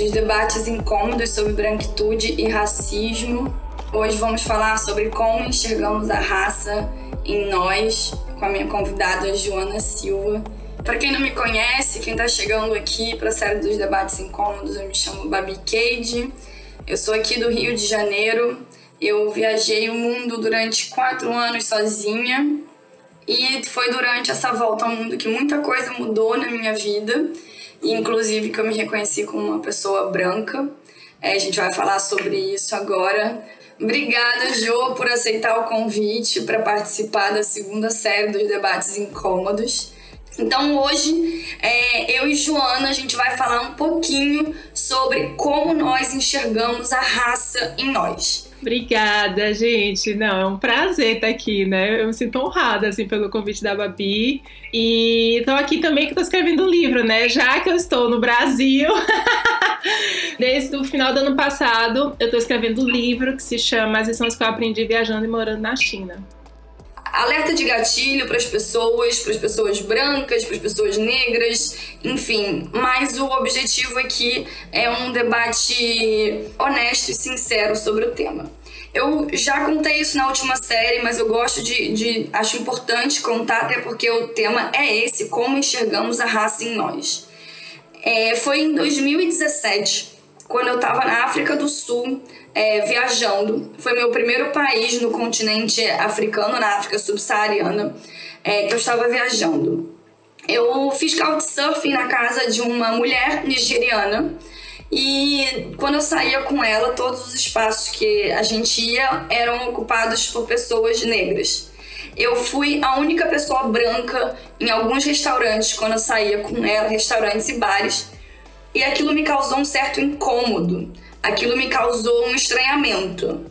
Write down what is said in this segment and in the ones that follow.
dos debates incômodos sobre branquitude e racismo. Hoje vamos falar sobre como enxergamos a raça em nós, com a minha convidada Joana Silva. Para quem não me conhece, quem está chegando aqui para a série dos debates incômodos, eu me chamo Babi Cade. Eu sou aqui do Rio de Janeiro. Eu viajei o mundo durante quatro anos sozinha e foi durante essa volta ao mundo que muita coisa mudou na minha vida inclusive que eu me reconheci como uma pessoa branca. É, a gente vai falar sobre isso agora. Obrigada, Jo, por aceitar o convite para participar da segunda série dos debates incômodos. Então hoje é, eu e Joana a gente vai falar um pouquinho sobre como nós enxergamos a raça em nós. Obrigada, gente. Não, é um prazer estar aqui, né? Eu me sinto honrada, assim, pelo convite da Babi. E estou aqui também que estou escrevendo um livro, né? Já que eu estou no Brasil, desde o final do ano passado, eu estou escrevendo um livro que se chama As lições que eu aprendi viajando e morando na China alerta de gatilho para as pessoas, para as pessoas brancas, para as pessoas negras, enfim. Mas o objetivo aqui é um debate honesto e sincero sobre o tema. Eu já contei isso na última série, mas eu gosto de, de. Acho importante contar, até porque o tema é esse: como enxergamos a raça em nós. É, foi em 2017, quando eu estava na África do Sul, é, viajando. Foi meu primeiro país no continente africano, na África subsaariana, é, que eu estava viajando. Eu fiz couchsurfing na casa de uma mulher nigeriana. E quando eu saía com ela, todos os espaços que a gente ia eram ocupados por pessoas negras. Eu fui a única pessoa branca em alguns restaurantes quando eu saía com ela, restaurantes e bares, e aquilo me causou um certo incômodo aquilo me causou um estranhamento.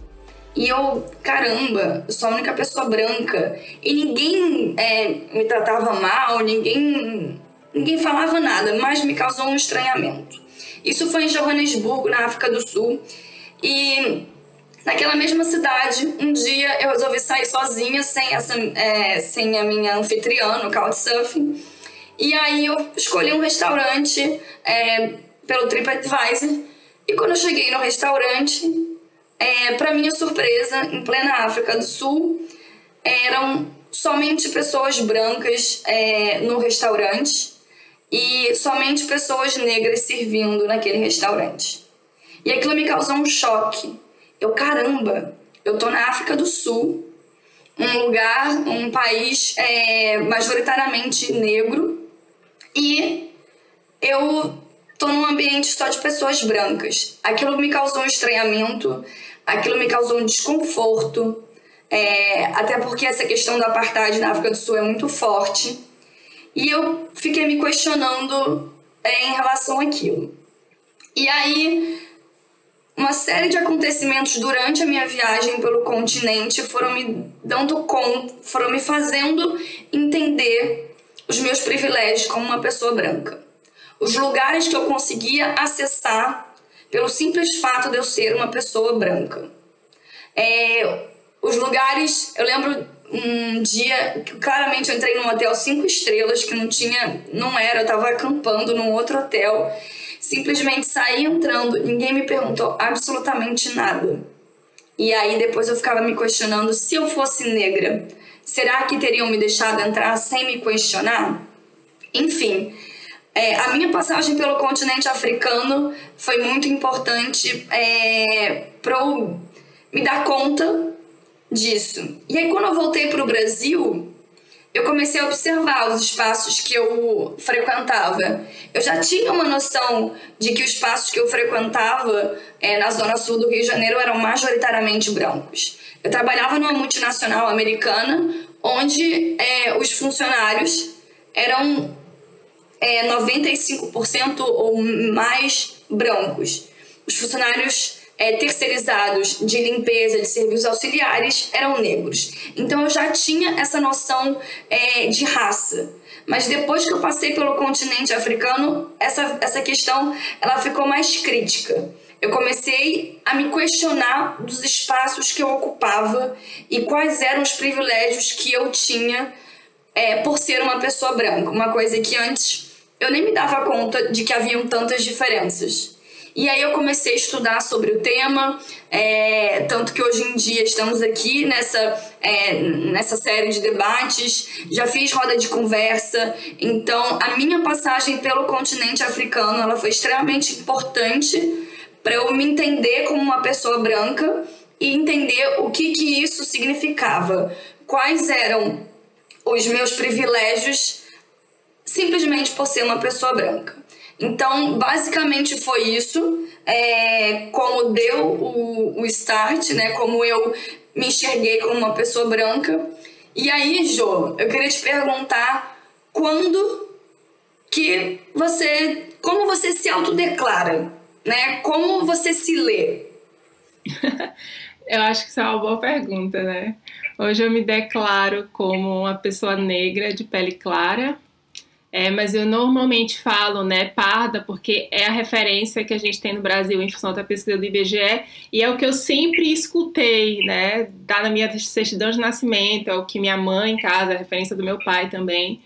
E eu, caramba, sou a única pessoa branca. E ninguém é, me tratava mal, ninguém, ninguém falava nada, mas me causou um estranhamento. Isso foi em Johannesburgo, na África do Sul. E naquela mesma cidade, um dia eu resolvi sair sozinha, sem, essa, é, sem a minha anfitriã no Couchsurfing. E aí eu escolhi um restaurante é, pelo TripAdvisor e quando eu cheguei no restaurante, é, para minha surpresa, em plena África do Sul, eram somente pessoas brancas é, no restaurante e somente pessoas negras servindo naquele restaurante. E aquilo me causou um choque. Eu, caramba, eu tô na África do Sul, um lugar, um país é, majoritariamente negro, e eu tô num ambiente só de pessoas brancas. Aquilo me causou um estranhamento, aquilo me causou um desconforto, é, até porque essa questão da apartheid na África do Sul é muito forte. E eu fiquei me questionando é, em relação àquilo. E aí, uma série de acontecimentos durante a minha viagem pelo continente foram me dando conta, foram me fazendo entender os meus privilégios como uma pessoa branca os lugares que eu conseguia acessar pelo simples fato de eu ser uma pessoa branca. É, os lugares, eu lembro um dia que claramente eu entrei num hotel cinco estrelas que não tinha, não era, eu estava acampando num outro hotel. Simplesmente saí entrando, ninguém me perguntou absolutamente nada. E aí depois eu ficava me questionando se eu fosse negra, será que teriam me deixado entrar sem me questionar? Enfim, é, a minha passagem pelo continente africano foi muito importante é, para me dar conta disso. E aí, quando eu voltei para o Brasil, eu comecei a observar os espaços que eu frequentava. Eu já tinha uma noção de que os espaços que eu frequentava é, na zona sul do Rio de Janeiro eram majoritariamente brancos. Eu trabalhava numa multinacional americana onde é, os funcionários eram é, 95% ou mais brancos. Os funcionários é, terceirizados de limpeza, de serviços auxiliares eram negros. Então eu já tinha essa noção é, de raça. Mas depois que eu passei pelo continente africano, essa, essa questão ela ficou mais crítica. Eu comecei a me questionar dos espaços que eu ocupava e quais eram os privilégios que eu tinha é, por ser uma pessoa branca. Uma coisa que antes eu nem me dava conta de que haviam tantas diferenças. E aí eu comecei a estudar sobre o tema, é, tanto que hoje em dia estamos aqui nessa, é, nessa série de debates, já fiz roda de conversa, então a minha passagem pelo continente africano ela foi extremamente importante para eu me entender como uma pessoa branca e entender o que, que isso significava, quais eram os meus privilégios simplesmente por ser uma pessoa branca. Então, basicamente foi isso, é, como deu o, o start, né? Como eu me enxerguei como uma pessoa branca. E aí, Jo, eu queria te perguntar quando que você, como você se autodeclara, né? Como você se lê? eu acho que isso é uma boa pergunta, né? Hoje eu me declaro como uma pessoa negra de pele clara, é, mas eu normalmente falo, né, parda, porque é a referência que a gente tem no Brasil em função da pesquisa do IBGE e é o que eu sempre escutei, né, tá na minha certidão de nascimento, é o que minha mãe em casa, é a referência do meu pai também,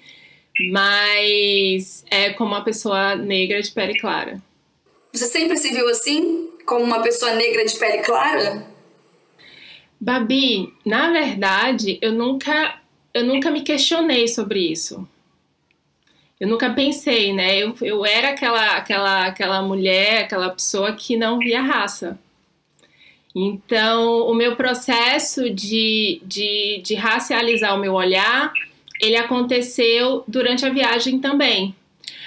mas é como uma pessoa negra de pele clara. Você sempre se viu assim, como uma pessoa negra de pele clara? Babi, na verdade, eu nunca, eu nunca me questionei sobre isso eu nunca pensei, né? Eu, eu era aquela, aquela, aquela mulher, aquela pessoa que não via raça. Então, o meu processo de, de, de racializar o meu olhar, ele aconteceu durante a viagem também.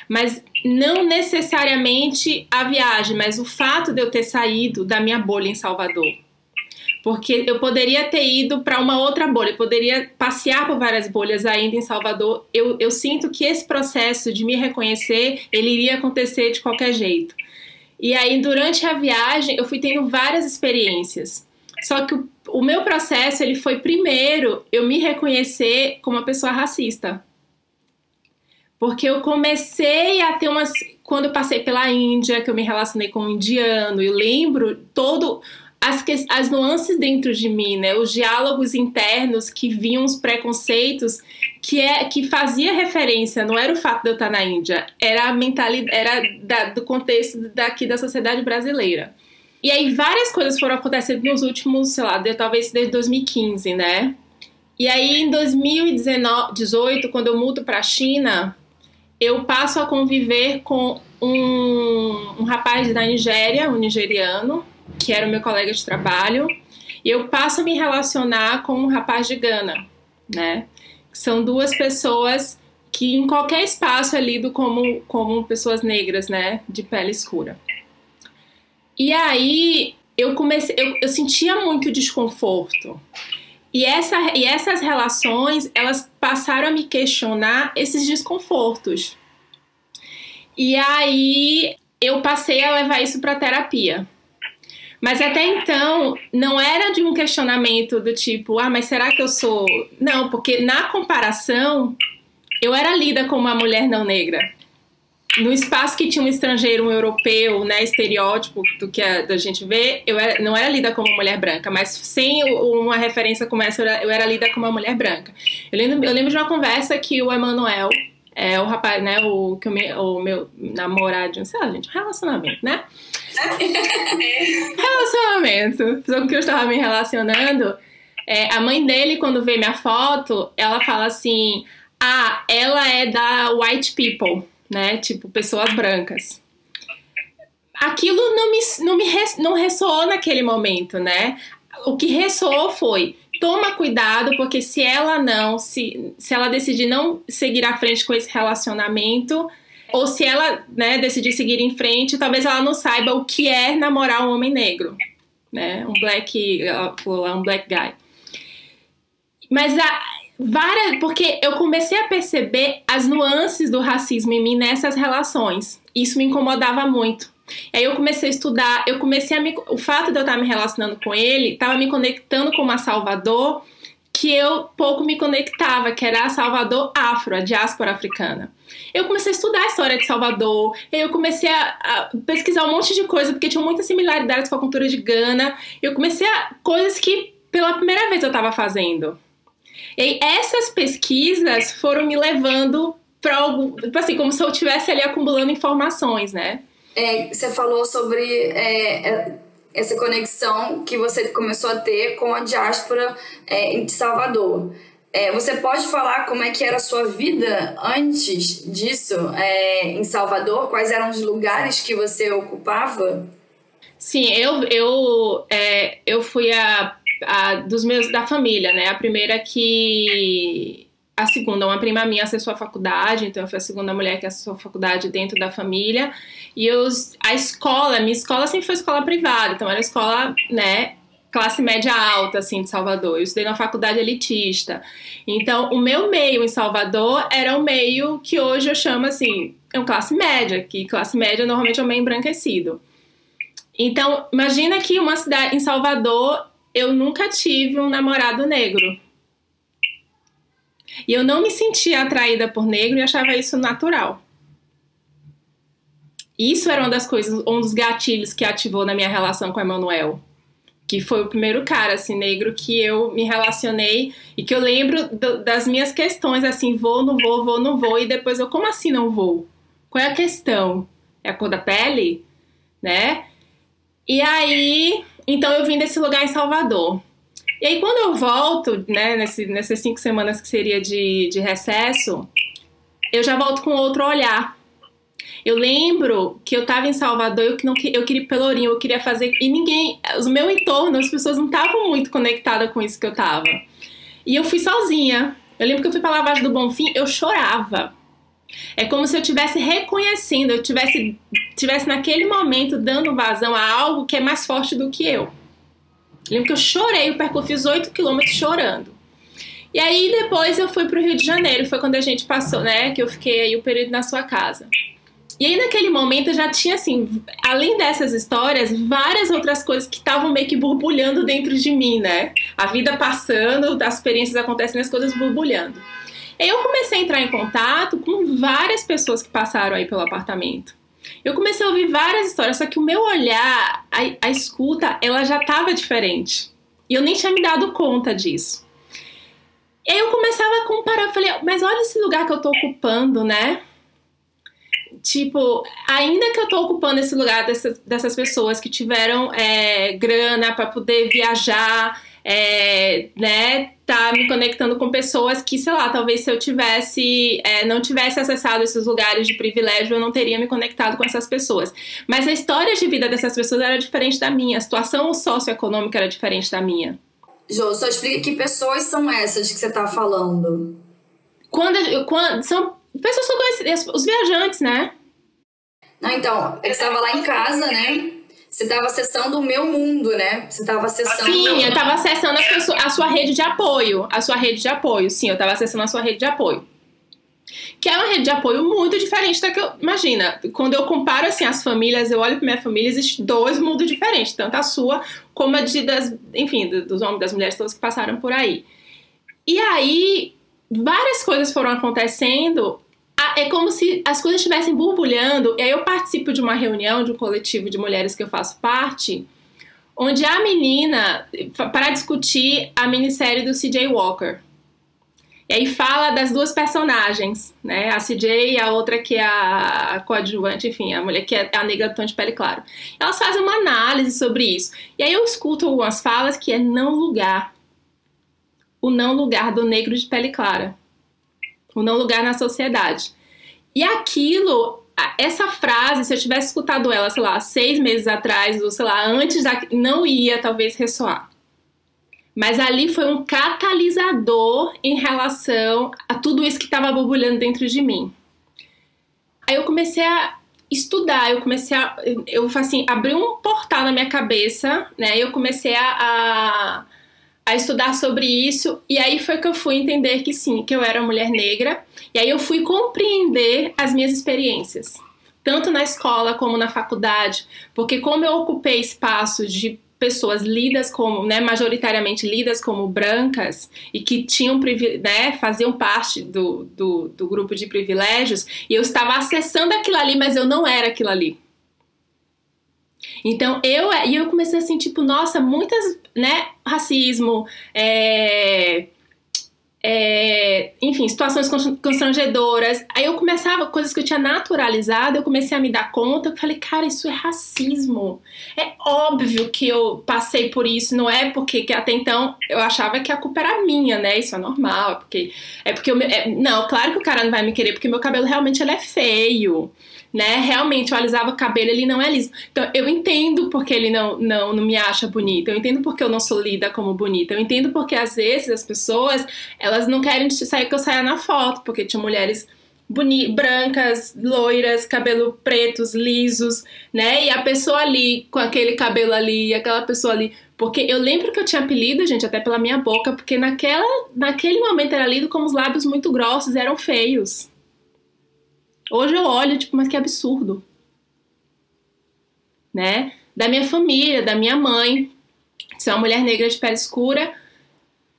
Mas não necessariamente a viagem, mas o fato de eu ter saído da minha bolha em Salvador porque eu poderia ter ido para uma outra bolha, eu poderia passear por várias bolhas ainda em Salvador. Eu, eu sinto que esse processo de me reconhecer, ele iria acontecer de qualquer jeito. E aí, durante a viagem, eu fui tendo várias experiências. Só que o, o meu processo, ele foi primeiro eu me reconhecer como uma pessoa racista. Porque eu comecei a ter umas. Quando eu passei pela Índia, que eu me relacionei com um indiano, eu lembro todo as, as nuances dentro de mim, né? Os diálogos internos que vinham os preconceitos que é que fazia referência, não era o fato de eu estar na Índia, era a mentalidade, era da, do contexto daqui da sociedade brasileira. E aí várias coisas foram acontecendo nos últimos, sei lá, de, talvez desde 2015, né? E aí em 2018, quando eu mudo para a China, eu passo a conviver com um, um rapaz da Nigéria, um nigeriano, que era o meu colega de trabalho, e eu passo a me relacionar com um rapaz de Gana, né? São duas pessoas que em qualquer espaço é lido como, como pessoas negras, né? De pele escura. E aí eu comecei, eu, eu sentia muito desconforto. E, essa, e essas relações, elas passaram a me questionar esses desconfortos. E aí eu passei a levar isso para terapia. Mas até então, não era de um questionamento do tipo, ah, mas será que eu sou. Não, porque na comparação, eu era lida como uma mulher não negra. No espaço que tinha um estrangeiro, um europeu, né, estereótipo do que a, da gente vê, eu era, não era lida como mulher branca, mas sem uma referência como essa, eu era, eu era lida como uma mulher branca. Eu lembro, eu lembro de uma conversa que o Emanuel, é, o rapaz, né, o, que o, meu, o meu namorado, sei lá, gente, relacionamento, né? Relacionamento. Pessoa com que eu estava me relacionando. É, a mãe dele, quando vê minha foto, ela fala assim: Ah, ela é da white people, né? Tipo, pessoas brancas. Aquilo não me, não me não ressoou naquele momento, né? O que ressoou foi: toma cuidado, porque se ela não, se, se ela decidir não seguir à frente com esse relacionamento, ou se ela né, decidir seguir em frente, talvez ela não saiba o que é namorar um homem negro, né? Um black, um black guy. Mas a, várias, porque eu comecei a perceber as nuances do racismo em mim nessas relações. Isso me incomodava muito. E aí eu comecei a estudar, eu comecei a me, o fato de eu estar me relacionando com ele, estava me conectando com uma Salvador que eu pouco me conectava, que era a Salvador Afro, a diáspora africana. Eu comecei a estudar a história de Salvador, eu comecei a, a, pesquisar um monte de coisa, porque tinha muitas similaridades com a cultura de Gana. Eu comecei a coisas que pela primeira vez eu estava fazendo. E essas pesquisas foram me levando para algo, tipo assim, como se eu estivesse ali acumulando informações, né? É, você falou sobre é, é, essa conexão que você começou a ter com a diáspora é, de Salvador. É, você pode falar como é que era a sua vida antes disso é, em Salvador? Quais eram os lugares que você ocupava? Sim, eu, eu, eu fui a, a dos meus da família, né? A primeira que a segunda, uma prima minha acessou a faculdade, então eu fui a segunda mulher que acessou a faculdade dentro da família. E a escola, minha escola sempre foi escola privada, então era escola, né, classe média alta, assim, de Salvador. Eu estudei na faculdade elitista. Então, o meu meio em Salvador era o meio que hoje eu chamo, assim, é um classe média, que classe média normalmente é um meio embranquecido. Então, imagina que uma cidade, em Salvador, eu nunca tive um namorado negro. E eu não me sentia atraída por negro e achava isso natural. Isso era uma das coisas, um dos gatilhos que ativou na minha relação com o Emanuel. Que foi o primeiro cara, assim, negro que eu me relacionei e que eu lembro do, das minhas questões, assim, vou, não vou, vou, não vou, e depois eu, como assim não vou? Qual é a questão? É a cor da pele? Né? E aí, então eu vim desse lugar em Salvador. E aí, quando eu volto, né, nesse, nessas cinco semanas que seria de, de recesso, eu já volto com outro olhar. Eu lembro que eu tava em Salvador, eu, não, eu queria ir Pelourinho, eu queria fazer. E ninguém, o meu entorno, as pessoas não estavam muito conectadas com isso que eu tava. E eu fui sozinha. Eu lembro que eu fui pra Lavagem do Bonfim, eu chorava. É como se eu estivesse reconhecendo, eu tivesse, tivesse naquele momento dando vazão a algo que é mais forte do que eu. Lembro que eu chorei, eu percorri os 8 quilômetros chorando. E aí depois eu fui pro Rio de Janeiro, foi quando a gente passou, né? Que eu fiquei aí o período na sua casa. E aí naquele momento eu já tinha, assim, além dessas histórias, várias outras coisas que estavam meio que borbulhando dentro de mim, né? A vida passando, as experiências acontecendo, as coisas borbulhando. E aí eu comecei a entrar em contato com várias pessoas que passaram aí pelo apartamento. Eu comecei a ouvir várias histórias, só que o meu olhar, a, a escuta, ela já estava diferente. E eu nem tinha me dado conta disso. E aí eu começava a comparar, eu falei, mas olha esse lugar que eu tô ocupando, né? Tipo, ainda que eu tô ocupando esse lugar dessas, dessas pessoas que tiveram é, grana para poder viajar, é, né, tá me conectando com pessoas que, sei lá, talvez se eu tivesse, é, não tivesse acessado esses lugares de privilégio, eu não teria me conectado com essas pessoas. Mas a história de vida dessas pessoas era diferente da minha, a situação socioeconômica era diferente da minha. Jô, só explica que pessoas são essas que você tá falando. Quando, quando são pessoas que eu conheci, os viajantes, né? Não, então, eu estava lá em casa, né? Você estava acessando o meu mundo, né? Você estava acessando. Sim, eu estava acessando a sua, a sua rede de apoio. A sua rede de apoio. Sim, eu estava acessando a sua rede de apoio. Que é uma rede de apoio muito diferente da que eu. Imagina, quando eu comparo assim as famílias, eu olho para minha família, existe dois mundos diferentes, tanto a sua como a de das, enfim, dos homens, das mulheres todas que passaram por aí. E aí, várias coisas foram acontecendo é como se as coisas estivessem borbulhando. E aí eu participo de uma reunião de um coletivo de mulheres que eu faço parte, onde a menina, para discutir a minissérie do CJ Walker. E aí fala das duas personagens, né? A CJ e a outra que é a coadjuvante, enfim, a mulher que é a negra tom de pele claro. Elas fazem uma análise sobre isso. E aí eu escuto algumas falas que é não lugar. O não lugar do negro de pele clara o não lugar na sociedade. E aquilo, essa frase, se eu tivesse escutado ela, sei lá, seis meses atrás, ou sei lá, antes, da, não ia talvez ressoar. Mas ali foi um catalisador em relação a tudo isso que estava borbulhando dentro de mim. Aí eu comecei a estudar, eu comecei a. Eu, assim, abri um portal na minha cabeça, né? Eu comecei a, a a estudar sobre isso e aí foi que eu fui entender que sim, que eu era mulher negra e aí eu fui compreender as minhas experiências, tanto na escola como na faculdade, porque como eu ocupei espaços de pessoas lidas como, né, majoritariamente lidas como brancas e que tinham, né, faziam parte do, do, do grupo de privilégios e eu estava acessando aquilo ali, mas eu não era aquilo ali. Então eu e eu comecei assim, tipo, nossa, muitas, né, racismo, é, é, enfim, situações constrangedoras. Aí eu começava, coisas que eu tinha naturalizado, eu comecei a me dar conta, eu falei, cara, isso é racismo. É óbvio que eu passei por isso, não é porque que até então eu achava que a culpa era minha, né? Isso é normal, é porque. É porque eu, é, não, claro que o cara não vai me querer, porque meu cabelo realmente ele é feio né? Realmente, eu alisava o cabelo, ele não é liso. Então, eu entendo porque ele não, não, não me acha bonita. Eu entendo porque eu não sou lida como bonita. Eu entendo porque, às vezes, as pessoas, elas não querem sair que eu saia na foto, porque tinha mulheres boni brancas, loiras, cabelo pretos, lisos, né? E a pessoa ali, com aquele cabelo ali, aquela pessoa ali. Porque eu lembro que eu tinha apelido, gente, até pela minha boca, porque naquela, naquele momento era lido como os lábios muito grossos, eram feios. Hoje eu olho, tipo, mas que absurdo. Né? Da minha família, da minha mãe, ser uma mulher negra de pele escura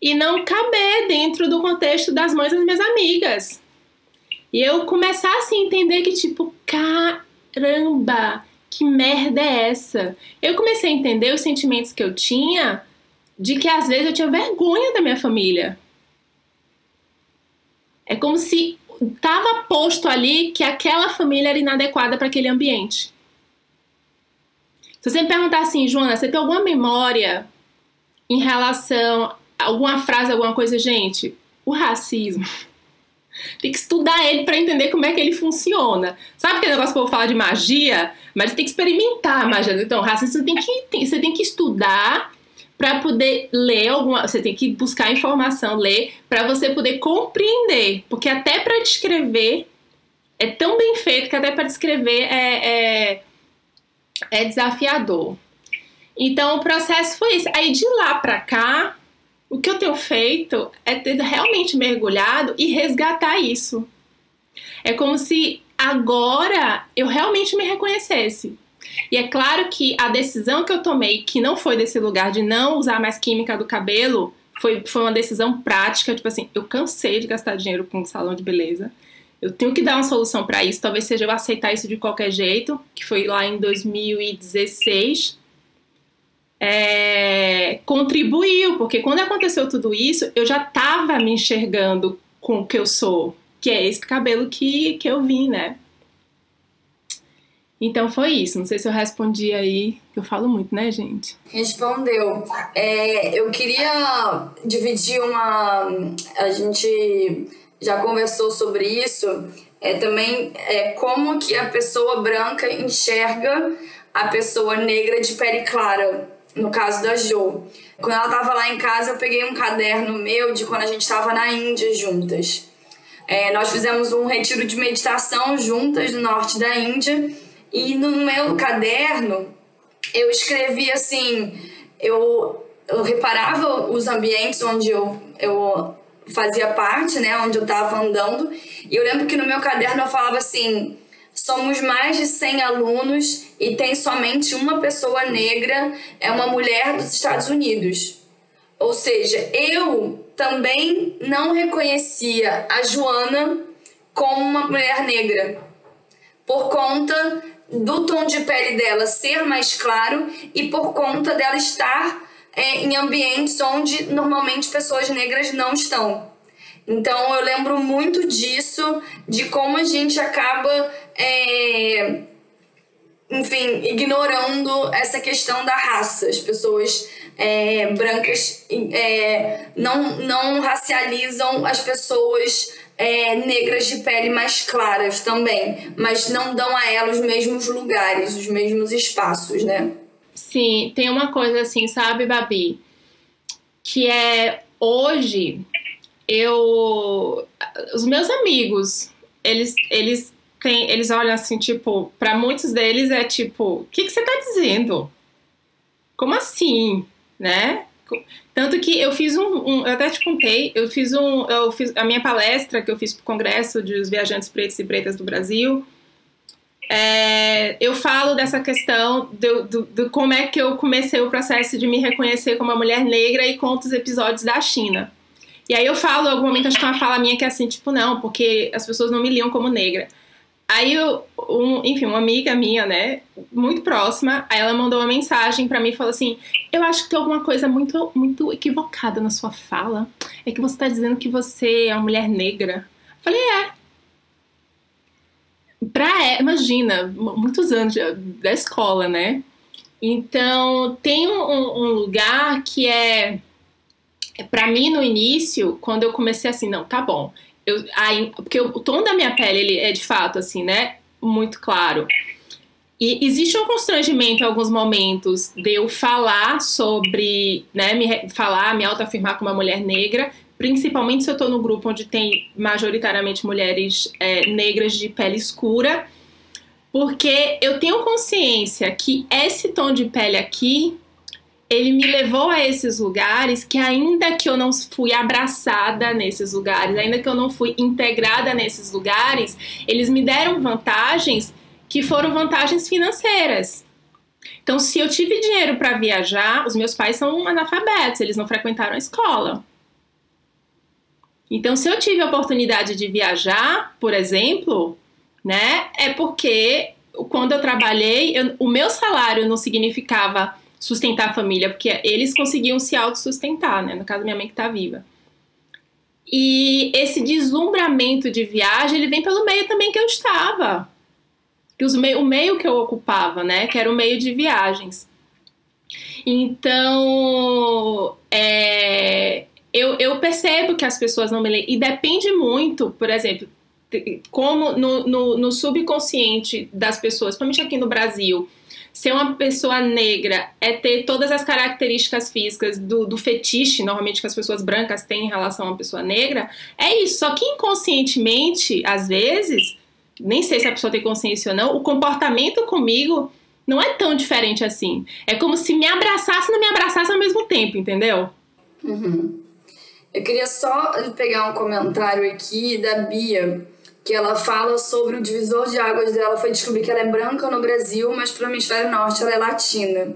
e não caber dentro do contexto das mães das minhas amigas. E eu começar assim a entender que, tipo, caramba, que merda é essa? Eu comecei a entender os sentimentos que eu tinha de que às vezes eu tinha vergonha da minha família. É como se estava posto ali que aquela família era inadequada para aquele ambiente. Se você me perguntar assim, Joana, você tem alguma memória em relação a alguma frase, alguma coisa, gente? O racismo. Tem que estudar ele para entender como é que ele funciona. Sabe aquele negócio que eu vou falar de magia? Mas tem que experimentar a magia. Então, racismo tem que, você tem que estudar para poder ler alguma, você tem que buscar informação, ler para você poder compreender, porque até para descrever é tão bem feito que até para descrever é, é, é desafiador. Então o processo foi esse. Aí de lá para cá, o que eu tenho feito é ter realmente mergulhado e resgatar isso. É como se agora eu realmente me reconhecesse. E é claro que a decisão que eu tomei, que não foi desse lugar de não usar mais química do cabelo, foi, foi uma decisão prática. Tipo assim, eu cansei de gastar dinheiro com um salão de beleza. Eu tenho que dar uma solução para isso. Talvez seja eu aceitar isso de qualquer jeito, que foi lá em 2016. É, contribuiu, porque quando aconteceu tudo isso, eu já estava me enxergando com o que eu sou, que é esse cabelo que, que eu vim, né? Então foi isso. Não sei se eu respondi aí. Eu falo muito, né, gente? Respondeu. É, eu queria dividir uma. A gente já conversou sobre isso. É também é, como que a pessoa branca enxerga a pessoa negra de pele clara. No caso da Jo. Quando ela tava lá em casa, eu peguei um caderno meu de quando a gente estava na Índia juntas. É, nós fizemos um retiro de meditação juntas no norte da Índia e no meu caderno eu escrevi assim, eu, eu reparava os ambientes onde eu, eu fazia parte, né, onde eu estava andando, e eu lembro que no meu caderno eu falava assim: somos mais de 100 alunos e tem somente uma pessoa negra, é uma mulher dos Estados Unidos. Ou seja, eu também não reconhecia a Joana como uma mulher negra por conta do tom de pele dela ser mais claro e por conta dela estar é, em ambientes onde normalmente pessoas negras não estão. Então eu lembro muito disso, de como a gente acaba, é, enfim, ignorando essa questão da raça. As pessoas é, brancas é, não, não racializam as pessoas é, negras de pele mais claras também, mas não dão a ela os mesmos lugares, os mesmos espaços, né? Sim, tem uma coisa assim, sabe, Babi? Que é hoje eu. Os meus amigos, eles, eles têm. Eles olham assim, tipo, para muitos deles é tipo, o que, que você tá dizendo? Como assim? Né? Tanto que eu fiz um, um, eu até te contei, eu fiz um, eu fiz a minha palestra que eu fiz para o Congresso dos Viajantes Pretos e Pretas do Brasil. É, eu falo dessa questão do, do, do, como é que eu comecei o processo de me reconhecer como uma mulher negra e conto os episódios da China. E aí eu falo, em algum momento, acho que é uma fala minha que é assim, tipo, não, porque as pessoas não me liam como negra. Aí, um, enfim, uma amiga minha, né, muito próxima, aí ela mandou uma mensagem para mim e falou assim: Eu acho que tem alguma coisa muito, muito equivocada na sua fala. É que você tá dizendo que você é uma mulher negra. Eu falei: É. Pra, imagina, muitos anos da escola, né? Então, tem um, um lugar que é. Para mim, no início, quando eu comecei assim, não, tá bom, eu, aí, porque o tom da minha pele ele é de fato assim, né? Muito claro. E existe um constrangimento em alguns momentos de eu falar sobre, né, me falar, me autoafirmar como uma mulher negra, principalmente se eu estou no grupo onde tem majoritariamente mulheres é, negras de pele escura, porque eu tenho consciência que esse tom de pele aqui ele me levou a esses lugares que ainda que eu não fui abraçada nesses lugares, ainda que eu não fui integrada nesses lugares, eles me deram vantagens que foram vantagens financeiras. Então, se eu tive dinheiro para viajar, os meus pais são analfabetos, eles não frequentaram a escola. Então, se eu tive a oportunidade de viajar, por exemplo, né, é porque quando eu trabalhei, eu, o meu salário não significava sustentar a família, porque eles conseguiam se autossustentar, né? No caso, minha mãe que tá viva. E esse deslumbramento de viagem, ele vem pelo meio também que eu estava. Que os o meio que eu ocupava, né? Que era o meio de viagens. Então, é, eu, eu percebo que as pessoas não me leem. E depende muito, por exemplo, como no, no, no subconsciente das pessoas, principalmente aqui no Brasil, ser uma pessoa negra é ter todas as características físicas do, do, fetiche, normalmente que as pessoas brancas têm em relação a uma pessoa negra, é isso. Só que inconscientemente, às vezes, nem sei se a pessoa tem consciência ou não, o comportamento comigo não é tão diferente assim. É como se me abraçasse e não me abraçasse ao mesmo tempo, entendeu? Uhum. Eu queria só pegar um comentário aqui da Bia que ela fala sobre o divisor de águas dela foi descobrir que ela é branca no Brasil, mas para o hemisfério norte ela é latina.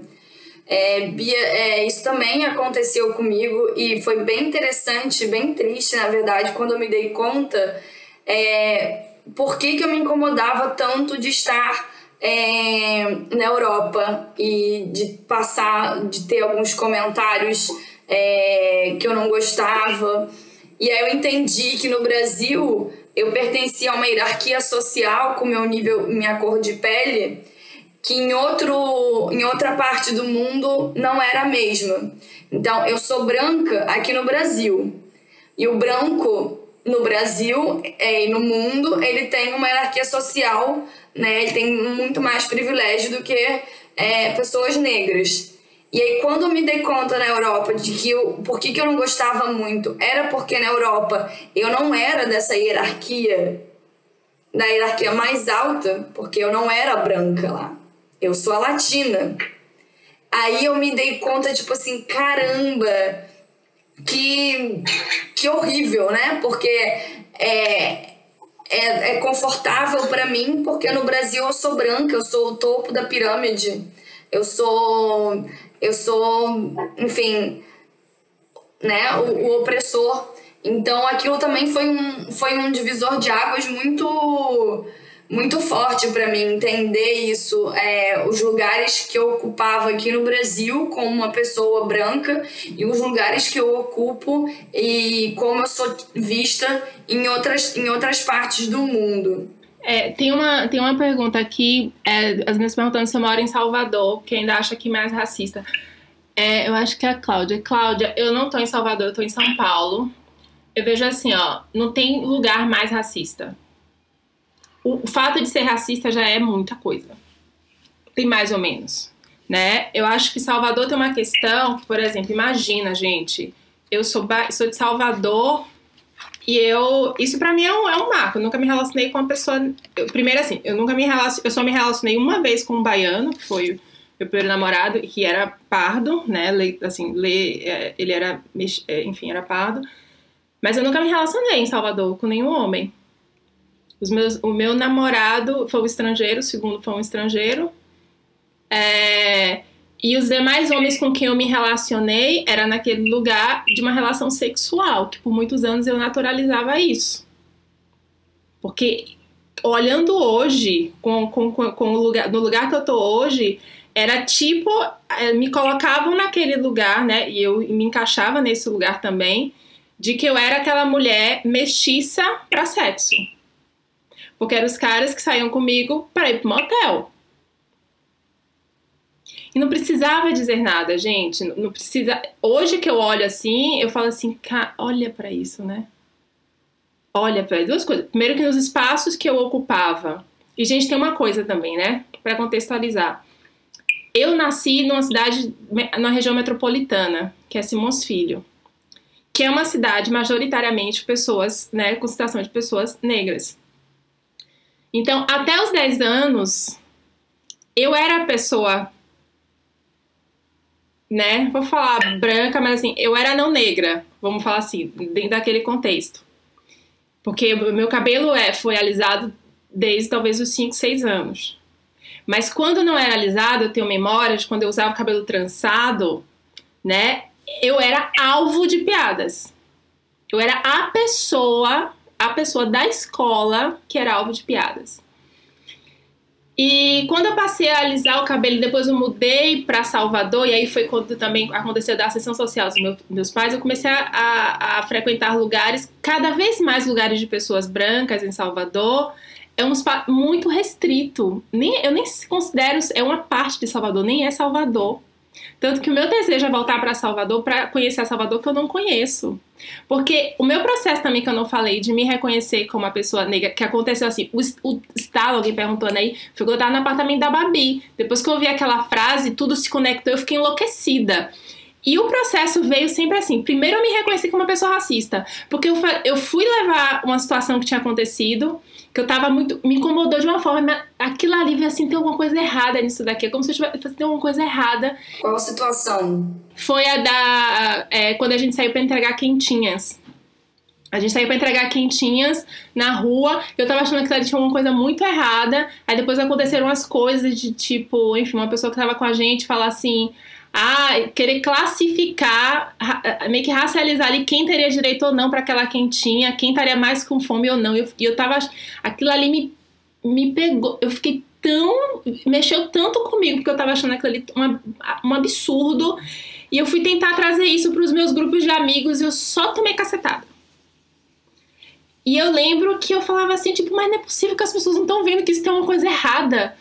É, Bia, é, isso também aconteceu comigo e foi bem interessante, bem triste, na verdade, quando eu me dei conta é, por que, que eu me incomodava tanto de estar é, na Europa e de passar, de ter alguns comentários é, que eu não gostava. E aí eu entendi que no Brasil eu pertencia a uma hierarquia social com meu nível, minha cor de pele, que em, outro, em outra parte do mundo não era a mesma. Então, eu sou branca aqui no Brasil. E o branco no Brasil é, e no mundo, ele tem uma hierarquia social, né? Ele tem muito mais privilégio do que é, pessoas negras. E aí, quando me dei conta na Europa de que eu, por que, que eu não gostava muito, era porque na Europa eu não era dessa hierarquia, da hierarquia mais alta, porque eu não era branca lá. Eu sou a latina. Aí eu me dei conta, tipo assim, caramba, que, que horrível, né? Porque é, é, é confortável para mim, porque no Brasil eu sou branca, eu sou o topo da pirâmide. Eu sou eu sou, enfim, né, o, o opressor. Então aquilo também foi um, foi um divisor de águas muito muito forte para mim entender isso, é, os lugares que eu ocupava aqui no Brasil como uma pessoa branca e os lugares que eu ocupo e como eu sou vista em outras, em outras partes do mundo. É, tem, uma, tem uma pergunta aqui, é, as minhas perguntando se eu moro em Salvador, que ainda acha que mais racista. É, eu acho que é a Cláudia. Cláudia, eu não tô em Salvador, eu tô em São Paulo. Eu vejo assim, ó, não tem lugar mais racista. O, o fato de ser racista já é muita coisa. Tem mais ou menos, né? Eu acho que Salvador tem uma questão que, por exemplo, imagina, gente, eu sou, sou de Salvador, e eu. Isso pra mim é um, é um marco. Eu nunca me relacionei com uma pessoa. Eu, primeiro, assim, eu nunca me relacionei. Eu só me relacionei uma vez com um baiano, que foi meu primeiro namorado, que era pardo, né? Le, assim, le, é, ele era. É, enfim, era pardo. Mas eu nunca me relacionei em Salvador com nenhum homem. Os meus, o meu namorado foi um estrangeiro, o segundo foi um estrangeiro. É, e os demais homens com quem eu me relacionei era naquele lugar de uma relação sexual, que por muitos anos eu naturalizava isso. Porque olhando hoje, com, com, com o lugar, no lugar que eu tô hoje, era tipo, eh, me colocavam naquele lugar, né? E eu me encaixava nesse lugar também, de que eu era aquela mulher mestiça para sexo. Porque eram os caras que saíam comigo para ir pro motel. E não precisava dizer nada, gente. Não precisa. Hoje que eu olho assim, eu falo assim, olha para isso, né? Olha para duas coisas. Primeiro que nos espaços que eu ocupava. E gente tem uma coisa também, né? Para contextualizar. Eu nasci numa cidade, na região metropolitana, que é Simões Filho, que é uma cidade majoritariamente pessoas, né, com situação de pessoas negras. Então, até os 10 anos, eu era a pessoa, né, vou falar branca, mas assim, eu era não negra, vamos falar assim, dentro daquele contexto. Porque meu cabelo é, foi alisado desde talvez os 5, 6 anos. Mas quando não era alisado, eu tenho memória de quando eu usava o cabelo trançado, né? Eu era alvo de piadas. Eu era a pessoa, a pessoa da escola que era alvo de piadas. E quando eu passei a alisar o cabelo, depois eu mudei para Salvador, e aí foi quando também aconteceu da sessão social dos meus, meus pais, eu comecei a, a, a, frequentar lugares, cada vez mais lugares de pessoas brancas em Salvador, é um espaço muito restrito. Nem, eu nem considero é uma parte de Salvador, nem é Salvador. Tanto que o meu desejo é voltar para Salvador para conhecer a Salvador que eu não conheço. Porque o meu processo também que eu não falei de me reconhecer como uma pessoa negra, que aconteceu assim, o, o estalo, alguém perguntando aí, eu tava no apartamento da Babi. Depois que eu ouvi aquela frase, tudo se conectou, eu fiquei enlouquecida. E o processo veio sempre assim. Primeiro eu me reconheci como uma pessoa racista, porque eu, eu fui levar uma situação que tinha acontecido, que eu tava muito. me incomodou de uma forma. Aquilo ali veio assim, tem alguma coisa errada nisso daqui. É como se eu tivesse tem alguma coisa errada. Qual situação? Foi a da. É, quando a gente saiu para entregar quentinhas. A gente saiu pra entregar quentinhas na rua. Eu tava achando que ali tinha uma coisa muito errada. Aí depois aconteceram as coisas de tipo, enfim, uma pessoa que tava com a gente falar assim: a querer classificar, meio que racializar ali quem teria direito ou não para aquela quentinha, quem estaria mais com fome ou não. E eu, eu tava. Aquilo ali me, me pegou. Eu fiquei tão. mexeu tanto comigo, porque eu tava achando aquilo ali uma, um absurdo. E eu fui tentar trazer isso para os meus grupos de amigos e eu só tomei cacetada. E eu lembro que eu falava assim, tipo, mas não é possível que as pessoas não estão vendo que isso tem uma coisa errada.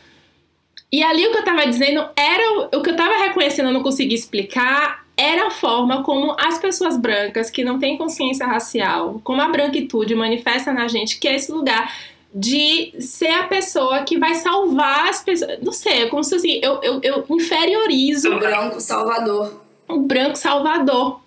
E ali o que eu tava dizendo era o que eu tava reconhecendo, eu não consegui explicar, era a forma como as pessoas brancas que não têm consciência racial, como a branquitude manifesta na gente, que é esse lugar de ser a pessoa que vai salvar as pessoas. Não sei, é como se assim, eu, eu, eu inferiorizo. O branco salvador. O branco salvador.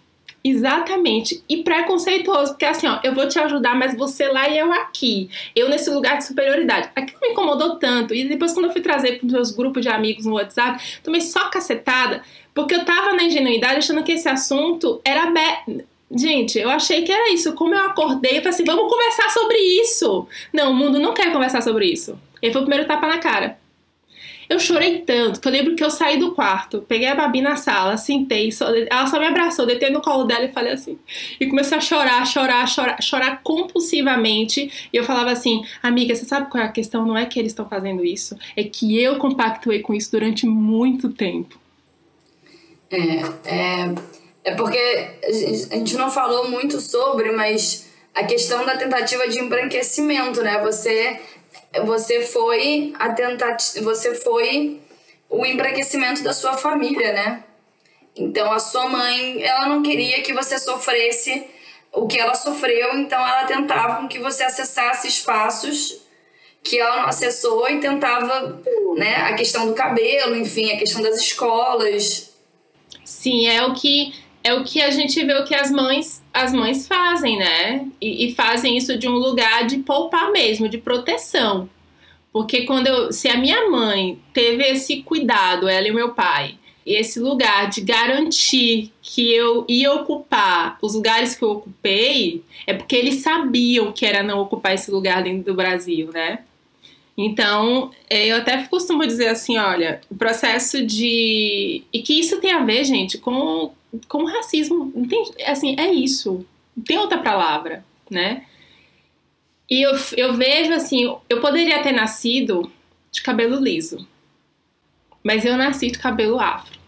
Exatamente. E preconceituoso, porque assim, ó, eu vou te ajudar, mas você lá e eu aqui. Eu nesse lugar de superioridade. Aquilo me incomodou tanto. E depois, quando eu fui trazer para os meus grupos de amigos no WhatsApp, tomei só cacetada, porque eu tava na ingenuidade achando que esse assunto era. Be... Gente, eu achei que era isso. Como eu acordei, eu falei assim: vamos conversar sobre isso. Não, o mundo não quer conversar sobre isso. E foi o primeiro tapa na cara. Eu chorei tanto que eu lembro que eu saí do quarto, peguei a Babi na sala, sentei, só, ela só me abraçou, deitei no colo dela e falei assim. E comecei a chorar, chorar, chorar, chorar compulsivamente. E eu falava assim: amiga, você sabe qual é a questão? Não é que eles estão fazendo isso, é que eu compactuei com isso durante muito tempo. É, é, é porque a gente não falou muito sobre, mas a questão da tentativa de embranquecimento, né? Você você foi a tentativa, você foi o embranquecimento da sua família, né? Então a sua mãe, ela não queria que você sofresse o que ela sofreu, então ela tentava que você acessasse espaços que ela não acessou e tentava, né, a questão do cabelo, enfim, a questão das escolas. Sim, é o que é o que a gente vê o que as mães as mães fazem, né? E, e, fazem isso de um lugar de poupar mesmo, de proteção. Porque quando eu, se a minha mãe teve esse cuidado, ela e o meu pai, e esse lugar de garantir que eu ia ocupar os lugares que eu ocupei, é porque eles sabiam que era não ocupar esse lugar dentro do Brasil, né? Então, é, eu até costumo dizer assim, olha, o processo de. E que isso tem a ver, gente, com com racismo. Assim, é isso. Não tem outra palavra, né? E eu, eu vejo assim, eu poderia ter nascido de cabelo liso, mas eu nasci de cabelo afro.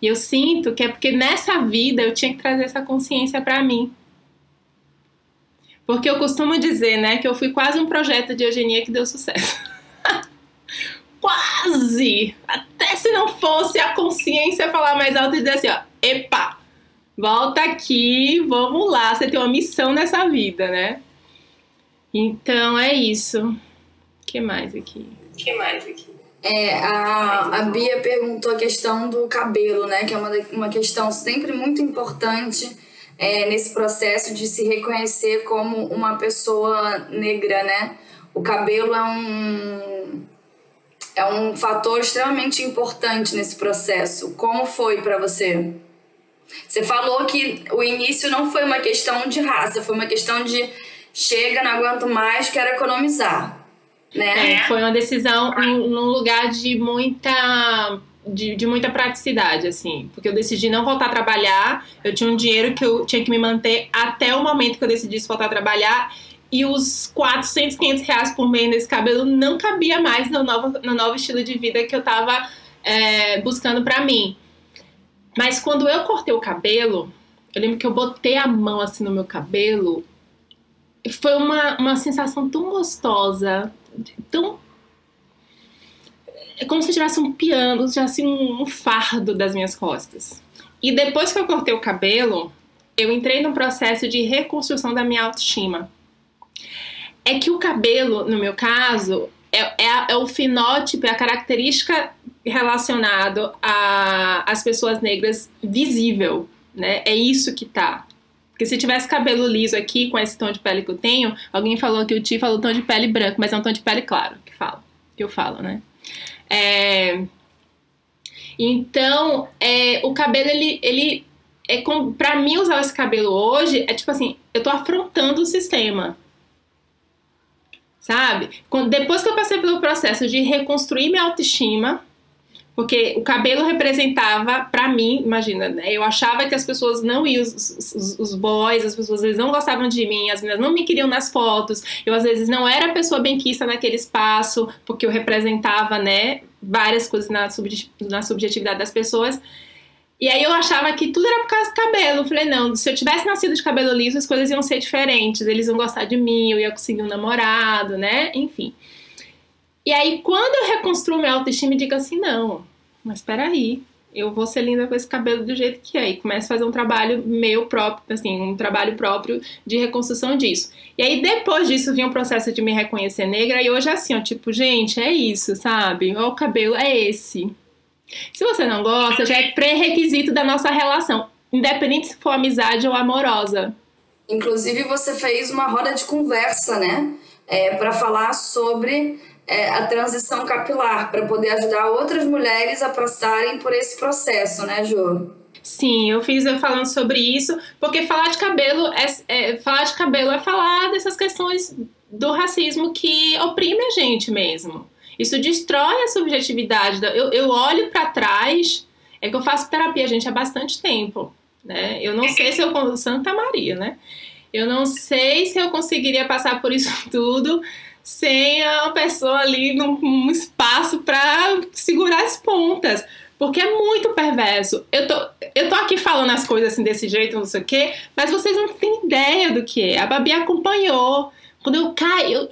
E eu sinto que é porque nessa vida eu tinha que trazer essa consciência para mim. Porque eu costumo dizer, né, que eu fui quase um projeto de eugenia que deu sucesso. quase! Até se não fosse a consciência falar mais alto e dizer assim, ó, epa, volta aqui, vamos lá, você tem uma missão nessa vida, né? Então é isso. O que mais aqui? O que mais aqui? É, a, a Bia perguntou a questão do cabelo, né? Que é uma, uma questão sempre muito importante é, nesse processo de se reconhecer como uma pessoa negra, né? O cabelo é um, é um fator extremamente importante nesse processo. Como foi para você? Você falou que o início não foi uma questão de raça, foi uma questão de chega, não aguento mais, quero economizar. Né? É, foi uma decisão num lugar de muita de, de, muita praticidade, assim. Porque eu decidi não voltar a trabalhar. Eu tinha um dinheiro que eu tinha que me manter até o momento que eu decidisse voltar a trabalhar. E os 400, 500 reais por mês nesse cabelo não cabia mais no novo, no novo estilo de vida que eu tava é, buscando para mim. Mas quando eu cortei o cabelo, eu lembro que eu botei a mão assim no meu cabelo. Foi uma, uma sensação tão gostosa, tão é como se tivesse um piano, um, um fardo das minhas costas. E depois que eu cortei o cabelo, eu entrei num processo de reconstrução da minha autoestima. É que o cabelo, no meu caso, é, é, é o fenótipo, é a característica relacionado às pessoas negras visível, né? É isso que tá. Porque se tivesse cabelo liso aqui, com esse tom de pele que eu tenho, alguém falou que o Ti falou tom de pele branco, mas é um tom de pele claro que falo, que eu falo, né? É, então, é, o cabelo, ele, ele é com, pra mim usar esse cabelo hoje, é tipo assim, eu tô afrontando o sistema. Sabe? Quando, depois que eu passei pelo processo de reconstruir minha autoestima, porque o cabelo representava, para mim, imagina, né? Eu achava que as pessoas não iam, os, os, os, boys, as pessoas eles não gostavam de mim, as meninas não me queriam nas fotos. Eu às vezes não era a pessoa benquista naquele espaço, porque eu representava, né, várias coisas na, subjet, na subjetividade das pessoas. E aí eu achava que tudo era por causa do cabelo. Eu falei, não, se eu tivesse nascido de cabelo liso, as coisas iam ser diferentes. Eles iam gostar de mim, eu ia conseguir um namorado, né? Enfim. E aí, quando eu reconstruo minha autoestima e digo assim, não, mas peraí, eu vou ser linda com esse cabelo do jeito que é. E começo a fazer um trabalho meu próprio, assim, um trabalho próprio de reconstrução disso. E aí, depois disso, vinha um processo de me reconhecer negra. E hoje, assim, ó, tipo, gente, é isso, sabe? O cabelo é esse. Se você não gosta, já é pré-requisito da nossa relação. Independente se for amizade ou amorosa. Inclusive, você fez uma roda de conversa, né? É, para falar sobre é, a transição capilar, para poder ajudar outras mulheres a passarem por esse processo, né, Ju? Sim, eu fiz eu falando sobre isso, porque falar de cabelo é, é, falar de cabelo é falar dessas questões do racismo que oprime a gente mesmo. Isso destrói a subjetividade. Eu, eu olho para trás, é que eu faço terapia, gente, há bastante tempo, né? Eu não sei se eu Santa Maria, né? Eu não sei se eu conseguiria passar por isso tudo sem a pessoa ali num, num espaço para segurar as pontas. Porque é muito perverso. Eu tô, eu tô aqui falando as coisas assim desse jeito, não sei o quê, mas vocês não têm ideia do que é. A Babi acompanhou. Quando eu caí, eu,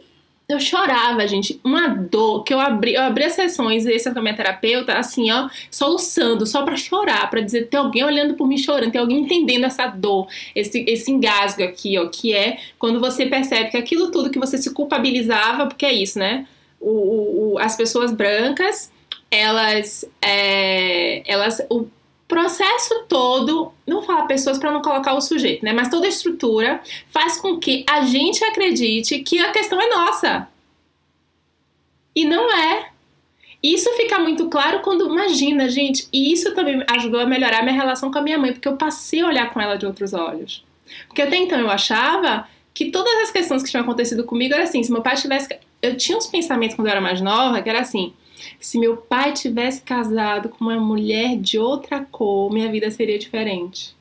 eu chorava, gente. Uma dor que eu abri, eu abri as sessões esse com a minha terapeuta, assim, ó, soluçando, só para chorar, para dizer tem alguém olhando por mim chorando, tem alguém entendendo essa dor, esse, esse engasgo aqui, ó, que é quando você percebe que aquilo tudo que você se culpabilizava, porque é isso, né? O, o as pessoas brancas, elas, é, elas, o processo todo, não vou falar pessoas para não colocar o sujeito, né? Mas toda a estrutura faz com que a gente acredite que a questão é nossa. E não é. Isso fica muito claro quando, imagina, gente, e isso também ajudou a melhorar minha relação com a minha mãe, porque eu passei a olhar com ela de outros olhos. Porque até então eu achava que todas as questões que tinham acontecido comigo era assim, se meu pai tivesse. Eu tinha uns pensamentos quando eu era mais nova, que era assim: se meu pai tivesse casado com uma mulher de outra cor, minha vida seria diferente.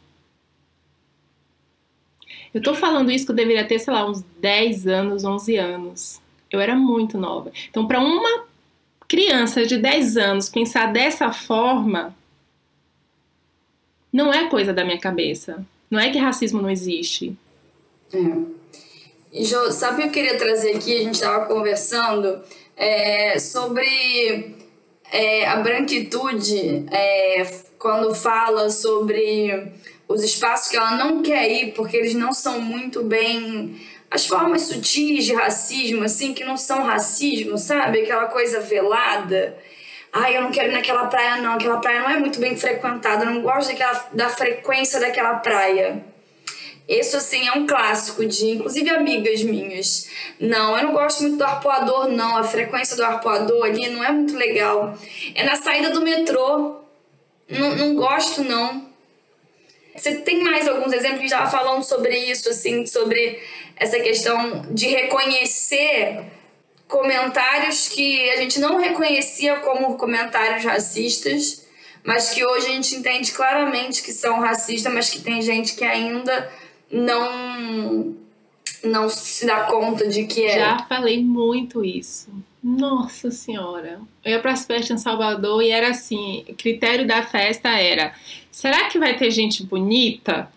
Eu tô falando isso que eu deveria ter, sei lá, uns 10 anos, 11 anos. Eu era muito nova. Então, para uma criança de 10 anos pensar dessa forma, não é coisa da minha cabeça. Não é que racismo não existe. É. E, sabe o que eu queria trazer aqui? A gente estava conversando é, sobre é, a branquitude, é, quando fala sobre os espaços que ela não quer ir porque eles não são muito bem. As formas sutis de racismo, assim, que não são racismo, sabe? Aquela coisa velada. Ai, eu não quero ir naquela praia, não. Aquela praia não é muito bem frequentada. Eu não gosto daquela, da frequência daquela praia. Isso, assim, é um clássico de, inclusive, amigas minhas. Não, eu não gosto muito do arpoador, não. A frequência do arpoador ali não é muito legal. É na saída do metrô. Não, não gosto, não. Você tem mais alguns exemplos que estava falando sobre isso, assim, sobre essa questão de reconhecer comentários que a gente não reconhecia como comentários racistas, mas que hoje a gente entende claramente que são racistas, mas que tem gente que ainda não não se dá conta de que é. Já falei muito isso. Nossa senhora. Eu ia para as festas em Salvador e era assim, o critério da festa era: será que vai ter gente bonita?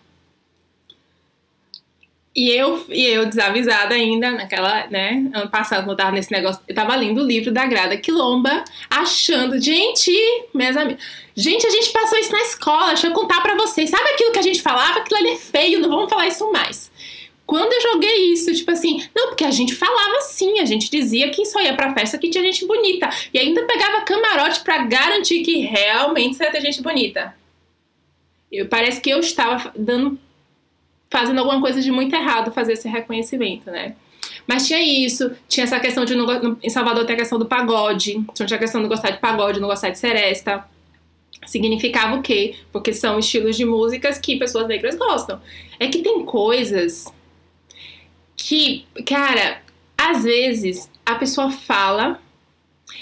E eu, e eu desavisada ainda, naquela, né, ano passado, quando eu tava nesse negócio, eu tava lendo o livro da Grada Quilomba, achando, gente, minhas amigas, gente, a gente passou isso na escola, deixa eu contar pra vocês, sabe aquilo que a gente falava? Aquilo ali é feio, não vamos falar isso mais. Quando eu joguei isso, tipo assim, não, porque a gente falava assim, a gente dizia que só ia pra festa que tinha gente bonita. E ainda pegava camarote para garantir que realmente ia ter gente bonita. Eu, parece que eu estava dando fazendo alguma coisa de muito errado fazer esse reconhecimento, né? Mas tinha isso, tinha essa questão de não, em Salvador tem a questão do pagode, tinha a questão de gostar de pagode, não gostar de seresta. Significava o quê? Porque são estilos de músicas que pessoas negras gostam. É que tem coisas que, cara, às vezes a pessoa fala,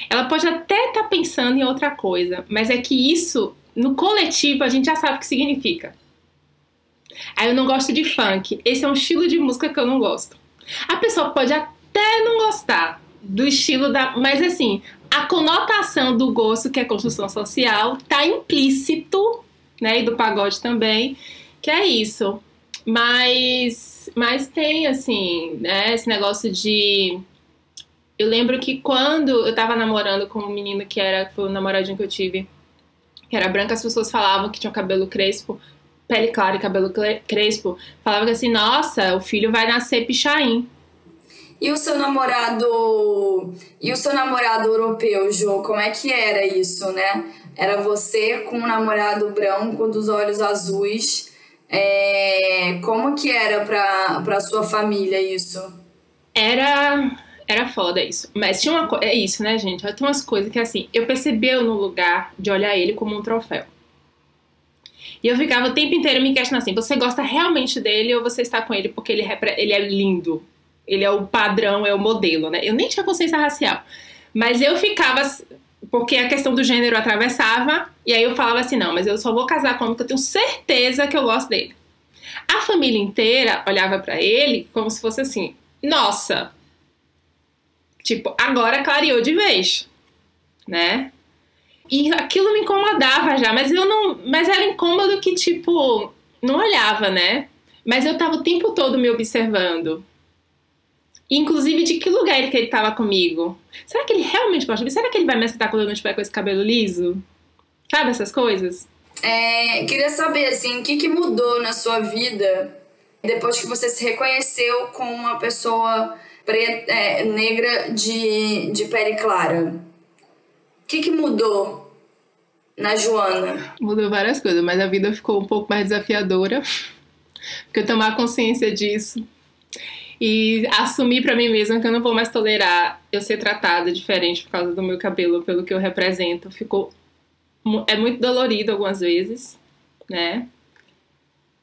ela pode até estar tá pensando em outra coisa, mas é que isso, no coletivo, a gente já sabe o que significa. Aí eu não gosto de funk. Esse é um estilo de música que eu não gosto. A pessoa pode até não gostar do estilo da. Mas assim, a conotação do gosto, que é construção social, tá implícito, né? E do pagode também, que é isso. Mas, mas tem, assim, né? Esse negócio de. Eu lembro que quando eu tava namorando com um menino que era foi o namoradinho que eu tive, que era branco, as pessoas falavam que tinha cabelo crespo pele clara e cabelo crespo, falava que assim, nossa, o filho vai nascer pichain. E o seu namorado. E o seu namorado europeu, Jo, como é que era isso, né? Era você com um namorado branco dos olhos azuis. É... Como que era pra, pra sua família isso? Era. Era foda isso. Mas tinha uma coisa. É isso, né, gente? Tem umas coisas que assim, eu percebi no lugar de olhar ele como um troféu. E eu ficava o tempo inteiro me questionando assim: você gosta realmente dele ou você está com ele porque ele ele é lindo? Ele é o padrão, é o modelo, né? Eu nem tinha consciência racial. Mas eu ficava. Porque a questão do gênero atravessava, e aí eu falava assim: não, mas eu só vou casar com ele porque eu tenho certeza que eu gosto dele. A família inteira olhava para ele como se fosse assim: nossa, tipo, agora clareou de vez, né? E aquilo me incomodava já, mas eu não. Mas era incômodo que, tipo, não olhava, né? Mas eu tava o tempo todo me observando. Inclusive, de que lugar ele que ele tava comigo? Será que ele realmente gosta de mim? Será que ele vai me aceitar quando eu não estiver com esse cabelo liso? Sabe essas coisas? É, queria saber, assim, o que, que mudou na sua vida depois que você se reconheceu como uma pessoa preta, é, negra de, de pele clara? O que, que mudou na Joana? Mudou várias coisas, mas a vida ficou um pouco mais desafiadora. Porque eu tomar consciência disso e assumir para mim mesma que eu não vou mais tolerar eu ser tratada diferente por causa do meu cabelo, pelo que eu represento. Ficou é muito dolorido algumas vezes, né?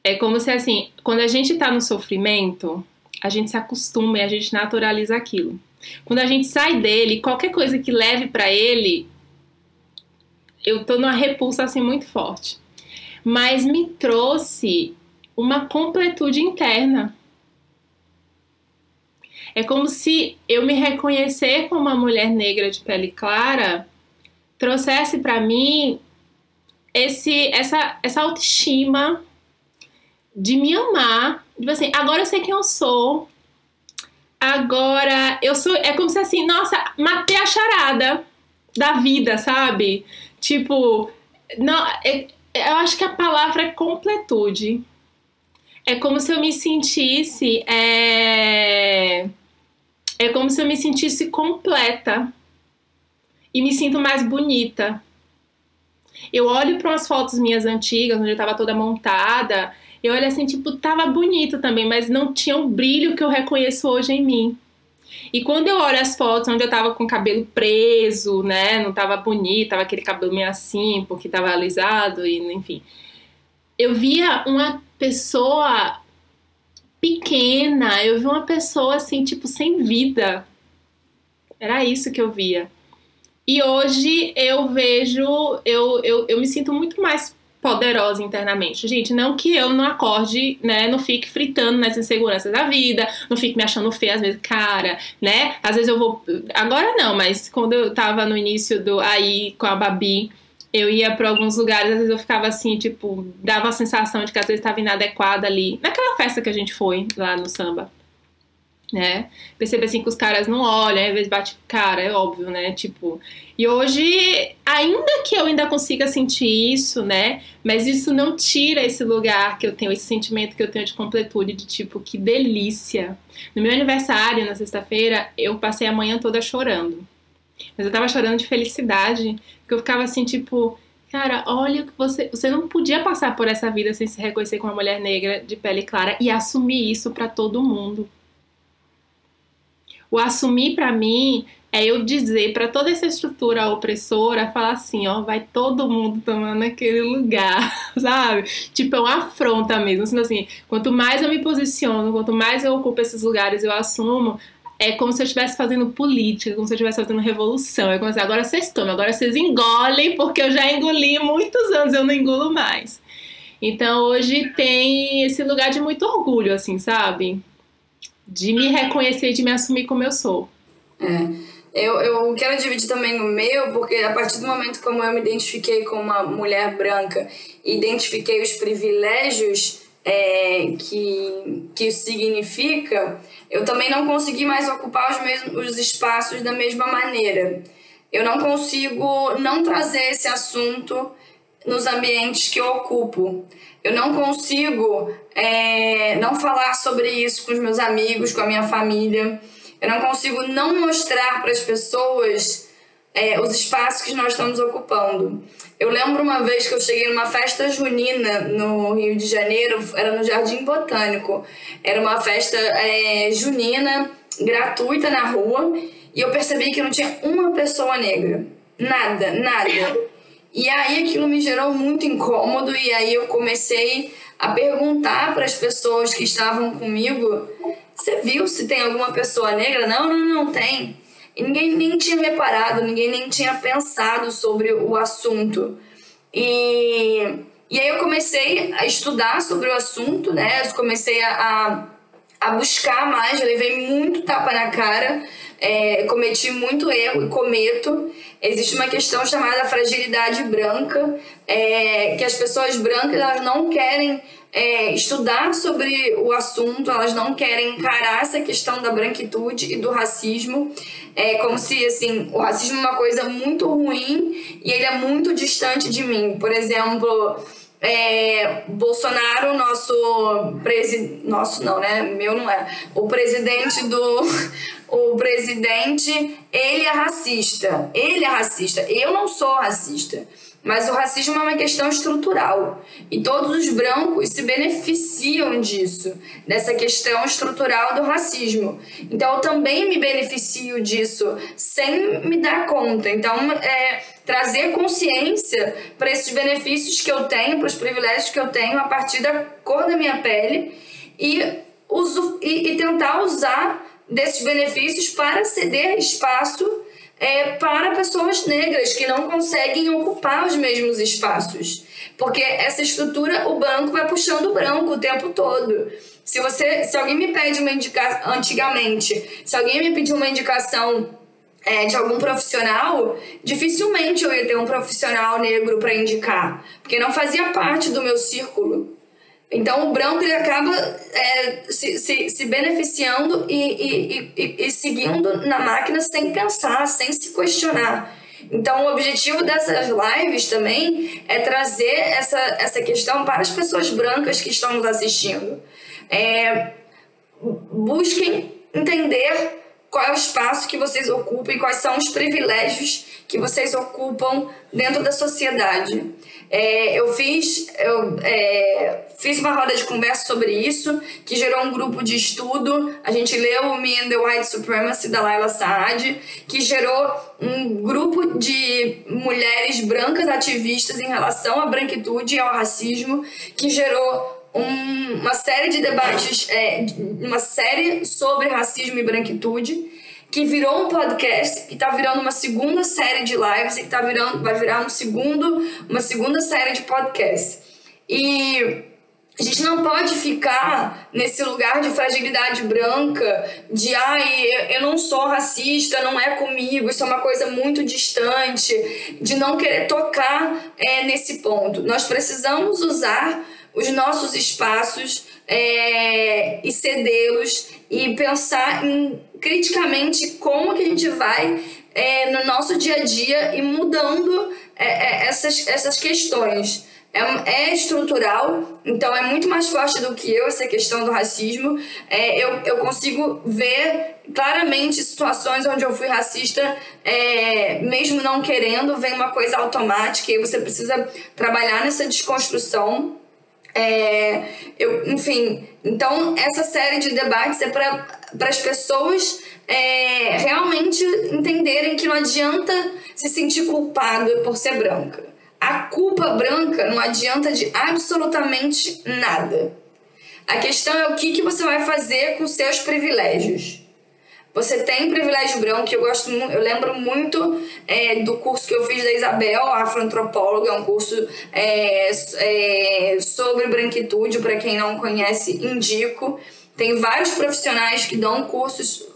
É como se assim, quando a gente tá no sofrimento, a gente se acostuma e a gente naturaliza aquilo. Quando a gente sai dele, qualquer coisa que leve para ele, eu tô numa repulsa assim muito forte. Mas me trouxe uma completude interna. É como se eu me reconhecer como uma mulher negra de pele clara trouxesse para mim esse, essa, essa autoestima de me amar. Tipo assim, agora eu sei quem eu sou. Agora eu sou. É como se assim, nossa, matei a charada da vida, sabe? Tipo, não, é, eu acho que a palavra é completude. É como se eu me sentisse. É, é como se eu me sentisse completa. E me sinto mais bonita. Eu olho para umas fotos minhas antigas, onde eu tava toda montada. Eu olho assim, tipo, tava bonito também, mas não tinha o brilho que eu reconheço hoje em mim. E quando eu olho as fotos onde eu tava com o cabelo preso, né? Não tava bonito, tava aquele cabelo meio assim, porque tava alisado e enfim. Eu via uma pessoa pequena, eu vi uma pessoa assim, tipo, sem vida. Era isso que eu via. E hoje eu vejo, eu, eu, eu me sinto muito mais poderosa internamente. Gente, não que eu não acorde, né, não fique fritando nas inseguranças da vida, não fique me achando feia às vezes, cara, né? Às vezes eu vou, agora não, mas quando eu tava no início do aí com a Babi, eu ia para alguns lugares, às vezes eu ficava assim, tipo, dava a sensação de que às vezes estava inadequada ali, naquela festa que a gente foi lá no samba né? Perceber assim que os caras não olham, às vezes bate cara, é óbvio, né? Tipo, e hoje, ainda que eu ainda consiga sentir isso, né? Mas isso não tira esse lugar que eu tenho, esse sentimento que eu tenho de completude, de tipo, que delícia. No meu aniversário, na sexta-feira, eu passei a manhã toda chorando. Mas eu tava chorando de felicidade, porque eu ficava assim, tipo, cara, olha que você, você não podia passar por essa vida sem se reconhecer como uma mulher negra de pele clara e assumir isso para todo mundo. O assumir para mim é eu dizer para toda essa estrutura opressora, falar assim, ó, vai todo mundo tomar naquele lugar, sabe? Tipo, é uma afronta mesmo. Assim, assim, quanto mais eu me posiciono, quanto mais eu ocupo esses lugares, eu assumo, é como se eu estivesse fazendo política, como se eu estivesse fazendo revolução. É como se agora vocês tomam, agora vocês engolem, porque eu já engoli muitos anos, eu não engulo mais. Então hoje tem esse lugar de muito orgulho, assim, sabe? De me reconhecer, de me assumir como eu sou. É. Eu, eu quero dividir também o meu, porque a partir do momento como eu me identifiquei como uma mulher branca, identifiquei os privilégios é, que, que isso significa, eu também não consegui mais ocupar os mesmos os espaços da mesma maneira. Eu não consigo não trazer esse assunto nos ambientes que eu ocupo. Eu não consigo é, não falar sobre isso com os meus amigos, com a minha família. Eu não consigo não mostrar para as pessoas é, os espaços que nós estamos ocupando. Eu lembro uma vez que eu cheguei numa festa junina no Rio de Janeiro, era no Jardim Botânico. Era uma festa é, junina, gratuita na rua, e eu percebi que não tinha uma pessoa negra. Nada, nada. E aí aquilo me gerou muito incômodo e aí eu comecei a perguntar para as pessoas que estavam comigo: "Você viu se tem alguma pessoa negra?" "Não, não, não tem." E ninguém nem tinha reparado, ninguém nem tinha pensado sobre o assunto. E, e aí eu comecei a estudar sobre o assunto, né? Eu comecei a, a, a buscar mais, eu levei muito tapa na cara, é, cometi muito erro e cometo existe uma questão chamada fragilidade branca, é, que as pessoas brancas elas não querem é, estudar sobre o assunto, elas não querem encarar essa questão da branquitude e do racismo, é como se assim o racismo é uma coisa muito ruim e ele é muito distante de mim. Por exemplo, é, Bolsonaro, nosso presidente. Nosso não, né? Meu não é. O presidente do. O presidente, ele é racista. Ele é racista. Eu não sou racista. Mas o racismo é uma questão estrutural e todos os brancos se beneficiam disso, dessa questão estrutural do racismo. Então eu também me beneficio disso sem me dar conta. Então é trazer consciência para esses benefícios que eu tenho, para os privilégios que eu tenho a partir da cor da minha pele e, uso, e, e tentar usar desses benefícios para ceder espaço é, para pessoas negras que não conseguem ocupar os mesmos espaços. Porque essa estrutura, o branco vai puxando o branco o tempo todo. Se você, se alguém me pede uma indicação, antigamente, se alguém me pediu uma indicação é, de algum profissional, dificilmente eu ia ter um profissional negro para indicar, porque não fazia parte do meu círculo. Então o branco ele acaba é, se, se, se, beneficiando e, e, e, e, seguindo na máquina sem pensar, sem se questionar. Então o objetivo dessas lives também é trazer essa, essa questão para as pessoas brancas que estão nos assistindo. É, busquem entender qual é o espaço que vocês ocupam e quais são os privilégios que vocês ocupam dentro da sociedade. É, eu fiz eu é, fiz uma roda de conversa sobre isso que gerou um grupo de estudo a gente leu Me and the White Supremacy da Laila Saad que gerou um grupo de mulheres brancas ativistas em relação à branquitude e ao racismo que gerou um, uma série de debates, é, uma série sobre racismo e branquitude, que virou um podcast, que está virando uma segunda série de lives, e que tá virando, vai virar um segundo, uma segunda série de podcast. E a gente não pode ficar nesse lugar de fragilidade branca, de ai, eu não sou racista, não é comigo, isso é uma coisa muito distante, de não querer tocar é, nesse ponto. Nós precisamos usar os nossos espaços é, e cedê-los e pensar em, criticamente como que a gente vai é, no nosso dia a dia e mudando é, é essas, essas questões. É, é, estrutural, então é muito mais forte do que eu essa questão do racismo. É, eu, eu consigo ver claramente situações onde eu fui racista, mesmo não querendo, vem uma coisa automática e você precisa trabalhar nessa desconstrução. É, eu, enfim, então essa série de debates é para as pessoas é, realmente entenderem que não adianta se sentir culpado por ser branca. A culpa branca não adianta de absolutamente nada. A questão é o que, que você vai fazer com seus privilégios. Você tem privilégio branco, que eu gosto eu lembro muito é, do curso que eu fiz da Isabel, afroantropóloga, é um curso é, é, sobre branquitude, para quem não conhece, indico. Tem vários profissionais que dão cursos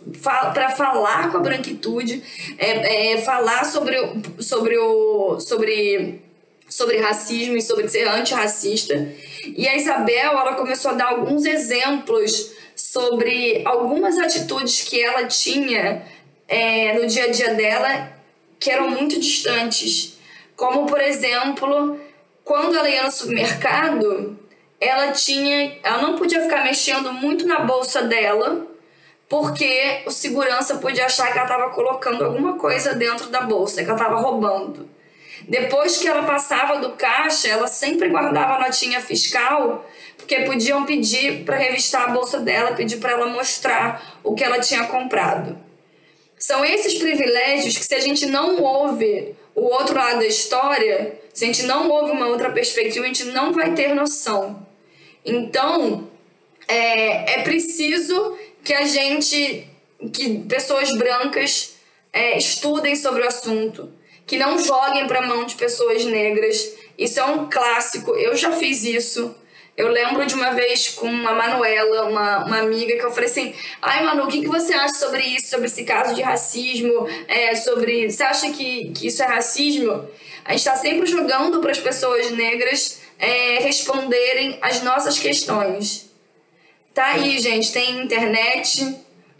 para falar com a branquitude, é, é, falar sobre, sobre, o, sobre, sobre racismo e sobre ser antirracista. E a Isabel ela começou a dar alguns exemplos sobre algumas atitudes que ela tinha é, no dia a dia dela que eram muito distantes. Como, por exemplo, quando ela ia no supermercado, ela tinha. Ela não podia ficar mexendo muito na bolsa dela, porque o segurança podia achar que ela estava colocando alguma coisa dentro da bolsa, que ela estava roubando. Depois que ela passava do caixa, ela sempre guardava a notinha fiscal porque podiam pedir para revistar a bolsa dela, pedir para ela mostrar o que ela tinha comprado. São esses privilégios que, se a gente não ouve o outro lado da história, se a gente não ouve uma outra perspectiva, a gente não vai ter noção. Então, é, é preciso que a gente, que pessoas brancas é, estudem sobre o assunto, que não joguem para a mão de pessoas negras. Isso é um clássico, eu já fiz isso. Eu lembro de uma vez com a Manuela, uma, uma amiga, que eu falei assim: ai, Manu, o que, que você acha sobre isso, sobre esse caso de racismo? É, sobre. Você acha que, que isso é racismo? A gente está sempre jogando para as pessoas negras é, responderem as nossas questões. Tá aí, gente, tem internet,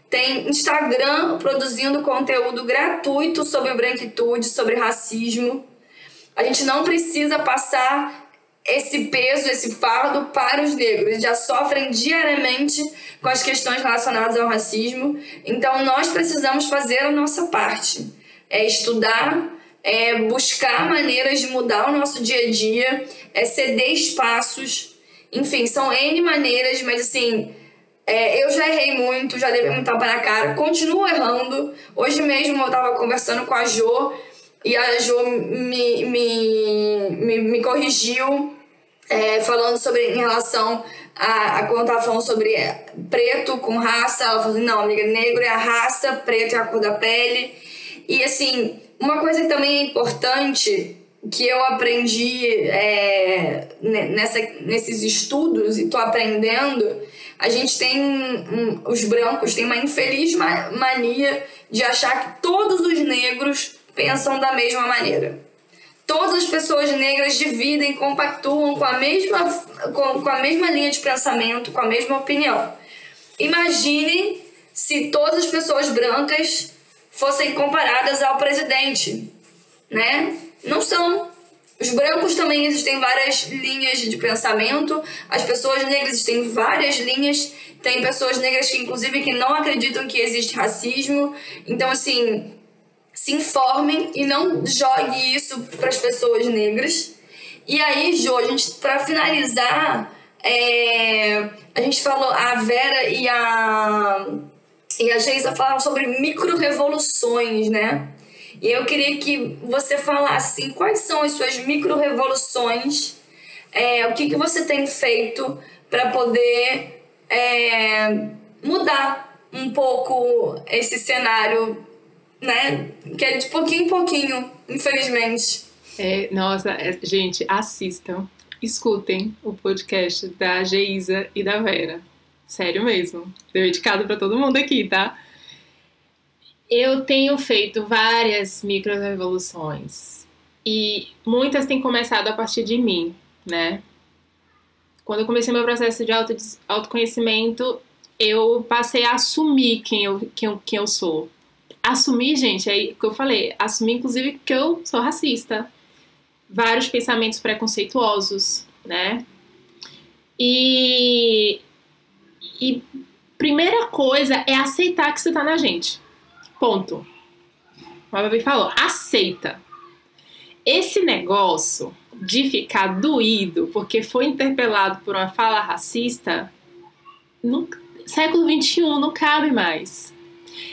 tem Instagram produzindo conteúdo gratuito sobre branquitude, sobre racismo. A gente não precisa passar esse peso, esse fardo para os negros. Eles já sofrem diariamente com as questões relacionadas ao racismo. Então, nós precisamos fazer a nossa parte. É estudar, é buscar maneiras de mudar o nosso dia a dia, é ceder espaços. Enfim, são N maneiras, mas assim, é, eu já errei muito, já levei muito tapa na cara, continuo errando. Hoje mesmo eu estava conversando com a Jo e a Jo me, me, me, me corrigiu é, falando sobre em relação a, a quando tava falando sobre preto com raça, ela falou assim, não, amiga, negro é a raça, preto é a cor da pele. E assim, uma coisa que também é importante que eu aprendi é, nessa, nesses estudos e tô aprendendo, A gente tem. Um, os brancos têm uma infeliz mania de achar que todos os negros pensam da mesma maneira. Todas as pessoas negras dividem, compactuam com a mesma, com, com a mesma linha de pensamento, com a mesma opinião. Imagine se todas as pessoas brancas fossem comparadas ao presidente, né? Não são. Os brancos também existem várias linhas de pensamento, as pessoas negras têm várias linhas, tem pessoas negras que inclusive que não acreditam que existe racismo. Então assim, se informem e não jogue isso para as pessoas negras. E aí, Jo, a gente para finalizar, é, a gente falou a Vera e a e a Geisa falaram sobre micro-revoluções, né? E eu queria que você falasse assim, quais são as suas micro-revoluções, é, o que, que você tem feito para poder é, mudar um pouco esse cenário, né? Que é de pouquinho em pouquinho, infelizmente. É, nossa, é, gente, assistam, escutem o podcast da Geisa e da Vera. Sério mesmo. Dedicado para todo mundo aqui, tá? Eu tenho feito várias micro-revoluções e muitas têm começado a partir de mim, né? Quando eu comecei meu processo de auto, autoconhecimento, eu passei a assumir quem eu, quem, eu, quem eu sou. Assumir, gente, é o que eu falei, assumir inclusive que eu sou racista. Vários pensamentos preconceituosos, né? E e primeira coisa é aceitar que você tá na gente. Ponto. O Babi falou, aceita. Esse negócio de ficar doído porque foi interpelado por uma fala racista, no século XXI não cabe mais.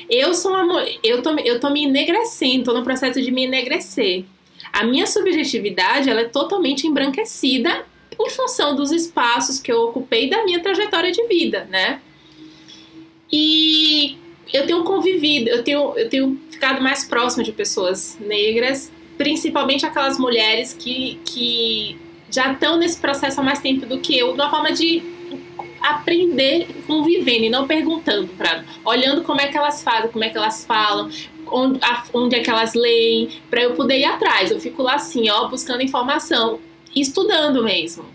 Eu sou uma, eu tô, eu tô me enegrecendo, tô no processo de me enegrecer. A minha subjetividade ela é totalmente embranquecida em função dos espaços que eu ocupei da minha trajetória de vida, né? E eu tenho convivido, eu tenho, eu tenho ficado mais próximo de pessoas negras, principalmente aquelas mulheres que, que já estão nesse processo há mais tempo do que eu, de uma forma de aprender convivendo e não perguntando para olhando como é que elas fazem, como é que elas falam, onde, onde é que elas leem, para eu poder ir atrás. Eu fico lá assim, ó, buscando informação estudando mesmo.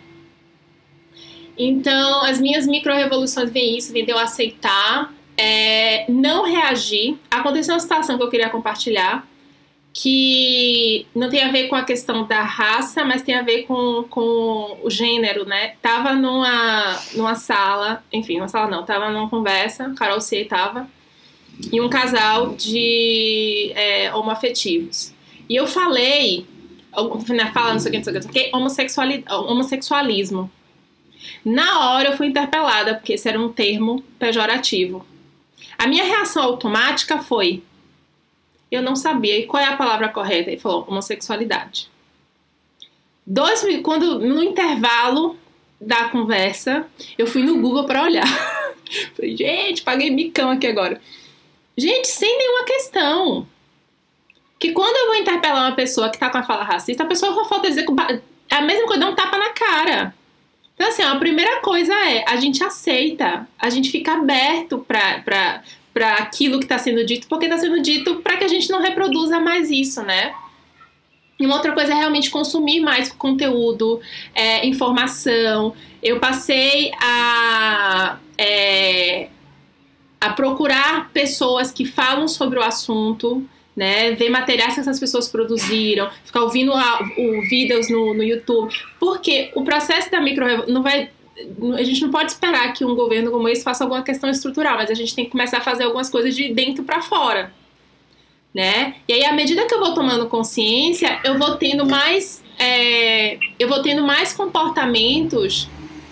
Então, as minhas micro-revoluções vêm isso, vem de eu aceitar, é, não reagir. Aconteceu uma situação que eu queria compartilhar, que não tem a ver com a questão da raça, mas tem a ver com, com o gênero, né? Tava numa, numa sala, enfim, uma sala não, tava numa conversa, Carol C tava, e um casal de é, homoafetivos. E eu falei né, fala não sei o que, não sei o que, não sei o que homossexuali homossexualismo. Na hora eu fui interpelada, porque esse era um termo pejorativo. A minha reação automática foi: eu não sabia. E qual é a palavra correta? Ele falou: homossexualidade. Dois, quando no intervalo da conversa, eu fui no Google para olhar. Falei, gente, paguei micão aqui agora. Gente, sem nenhuma questão que quando eu vou interpelar uma pessoa que tá com a fala racista, a pessoa só falta dizer que é a mesma coisa, dá um tapa na cara. Então, assim, a primeira coisa é a gente aceita, a gente fica aberto pra, pra, pra aquilo que está sendo dito, porque está sendo dito para que a gente não reproduza mais isso, né? E uma outra coisa é realmente consumir mais conteúdo, é, informação. Eu passei a, é, a procurar pessoas que falam sobre o assunto né? Ver materiais que essas pessoas produziram, ficar ouvindo a, o vídeos no, no YouTube. Porque o processo da micro não vai a gente não pode esperar que um governo como esse faça alguma questão estrutural, mas a gente tem que começar a fazer algumas coisas de dentro para fora, né? E aí, à medida que eu vou tomando consciência, eu vou tendo mais, é, eu vou tendo mais comportamentos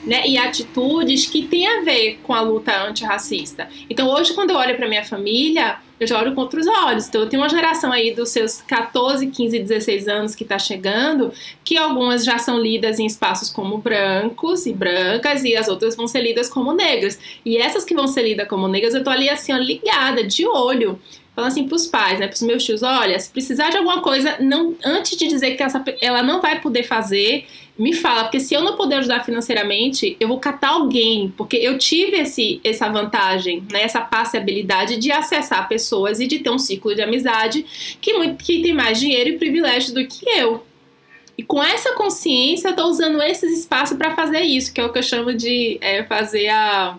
né, e atitudes que têm a ver com a luta antirracista. Então, hoje, quando eu olho para minha família, eu já olho com outros olhos. Então, eu tenho uma geração aí dos seus 14, 15, 16 anos que está chegando, que algumas já são lidas em espaços como brancos e brancas, e as outras vão ser lidas como negras. E essas que vão ser lidas como negras, eu tô ali assim, ó, ligada, de olho. Falando assim pros pais, né, pros meus tios, olha, se precisar de alguma coisa, não, antes de dizer que essa, ela não vai poder fazer, me fala, porque se eu não puder ajudar financeiramente, eu vou catar alguém, porque eu tive esse, essa vantagem, né, essa passabilidade de acessar pessoas e de ter um ciclo de amizade que, muito, que tem mais dinheiro e privilégio do que eu. E com essa consciência, eu tô usando esses espaços para fazer isso, que é o que eu chamo de é, fazer a,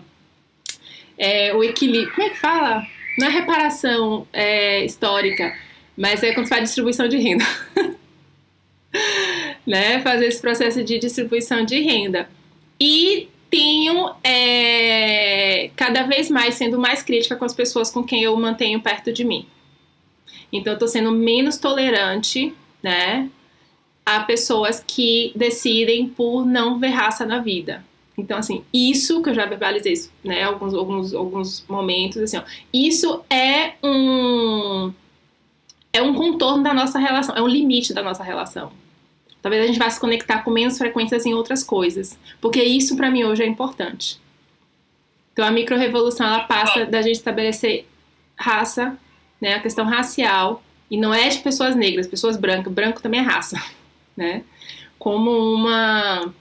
é, o equilíbrio. Como é que fala? Não é reparação é, histórica, mas é quando faz distribuição de renda. né? Fazer esse processo de distribuição de renda. E tenho é, cada vez mais sendo mais crítica com as pessoas com quem eu mantenho perto de mim. Então, eu tô sendo menos tolerante, né? A pessoas que decidem por não ver raça na vida. Então, assim, isso que eu já verbalizei isso, né? Alguns, alguns, alguns momentos, assim, ó, isso é um é um contorno da nossa relação, é um limite da nossa relação. Talvez a gente vá se conectar com menos frequências em outras coisas, porque isso para mim hoje é importante. Então a microrevolução ela passa da gente estabelecer raça, né, a questão racial, e não é de pessoas negras, pessoas brancas, branco também é raça, né? Como uma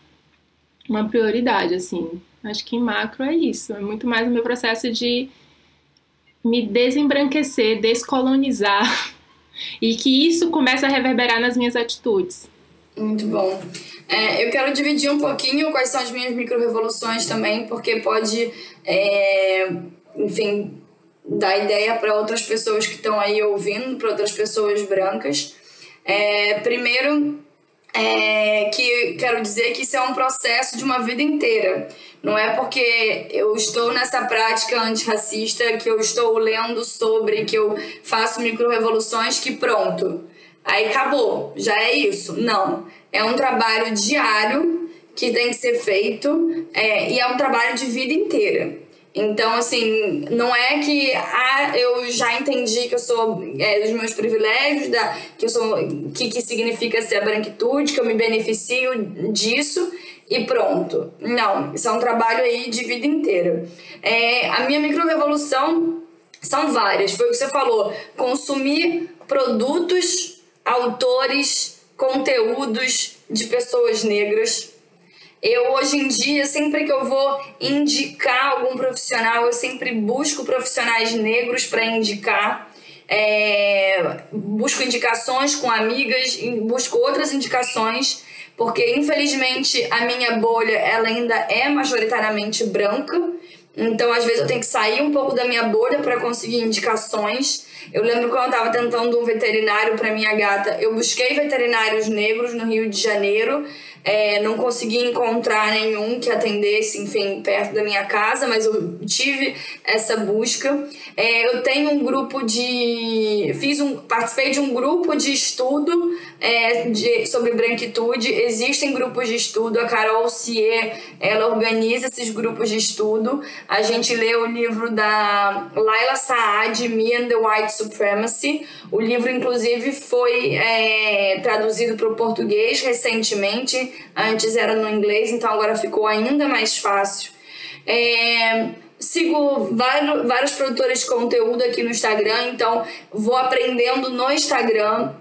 uma prioridade assim. Acho que em macro é isso, é muito mais o meu processo de me desembranquecer, descolonizar e que isso começa a reverberar nas minhas atitudes. Muito bom. É, eu quero dividir um pouquinho quais são as minhas micro-revoluções também, porque pode, é, enfim, dar ideia para outras pessoas que estão aí ouvindo, para outras pessoas brancas. É, primeiro, é, que quero dizer que isso é um processo de uma vida inteira. Não é porque eu estou nessa prática antirracista, que eu estou lendo sobre, que eu faço micro-revoluções, que pronto Aí acabou, já é isso. Não. É um trabalho diário que tem que ser feito é, e é um trabalho de vida inteira. Então, assim, não é que ah, eu já entendi que eu sou é, dos meus privilégios, da, que eu sou que, que significa ser a branquitude, que eu me beneficio disso e pronto. Não, isso é um trabalho aí de vida inteira. É, a minha micro-revolução são várias, foi o que você falou. Consumir produtos autores, conteúdos de pessoas negras. Eu, hoje em dia, sempre que eu vou indicar algum profissional, eu sempre busco profissionais negros para indicar. É, busco indicações com amigas, busco outras indicações, porque infelizmente a minha bolha ela ainda é majoritariamente branca. Então, às vezes, eu tenho que sair um pouco da minha bolha para conseguir indicações. Eu lembro quando eu estava tentando um veterinário para minha gata, eu busquei veterinários negros no Rio de Janeiro. É, não consegui encontrar nenhum que atendesse, enfim, perto da minha casa, mas eu tive essa busca. É, eu tenho um grupo de. Fiz um. Participei de um grupo de estudo é, de, sobre branquitude. Existem grupos de estudo. A Carol Cier, ela organiza esses grupos de estudo. A gente lê o livro da Laila Saad, Me and the White Supremacy. O livro, inclusive, foi é, traduzido para o português recentemente. Antes era no inglês, então agora ficou ainda mais fácil. É, sigo vários, vários produtores de conteúdo aqui no Instagram, então vou aprendendo no Instagram.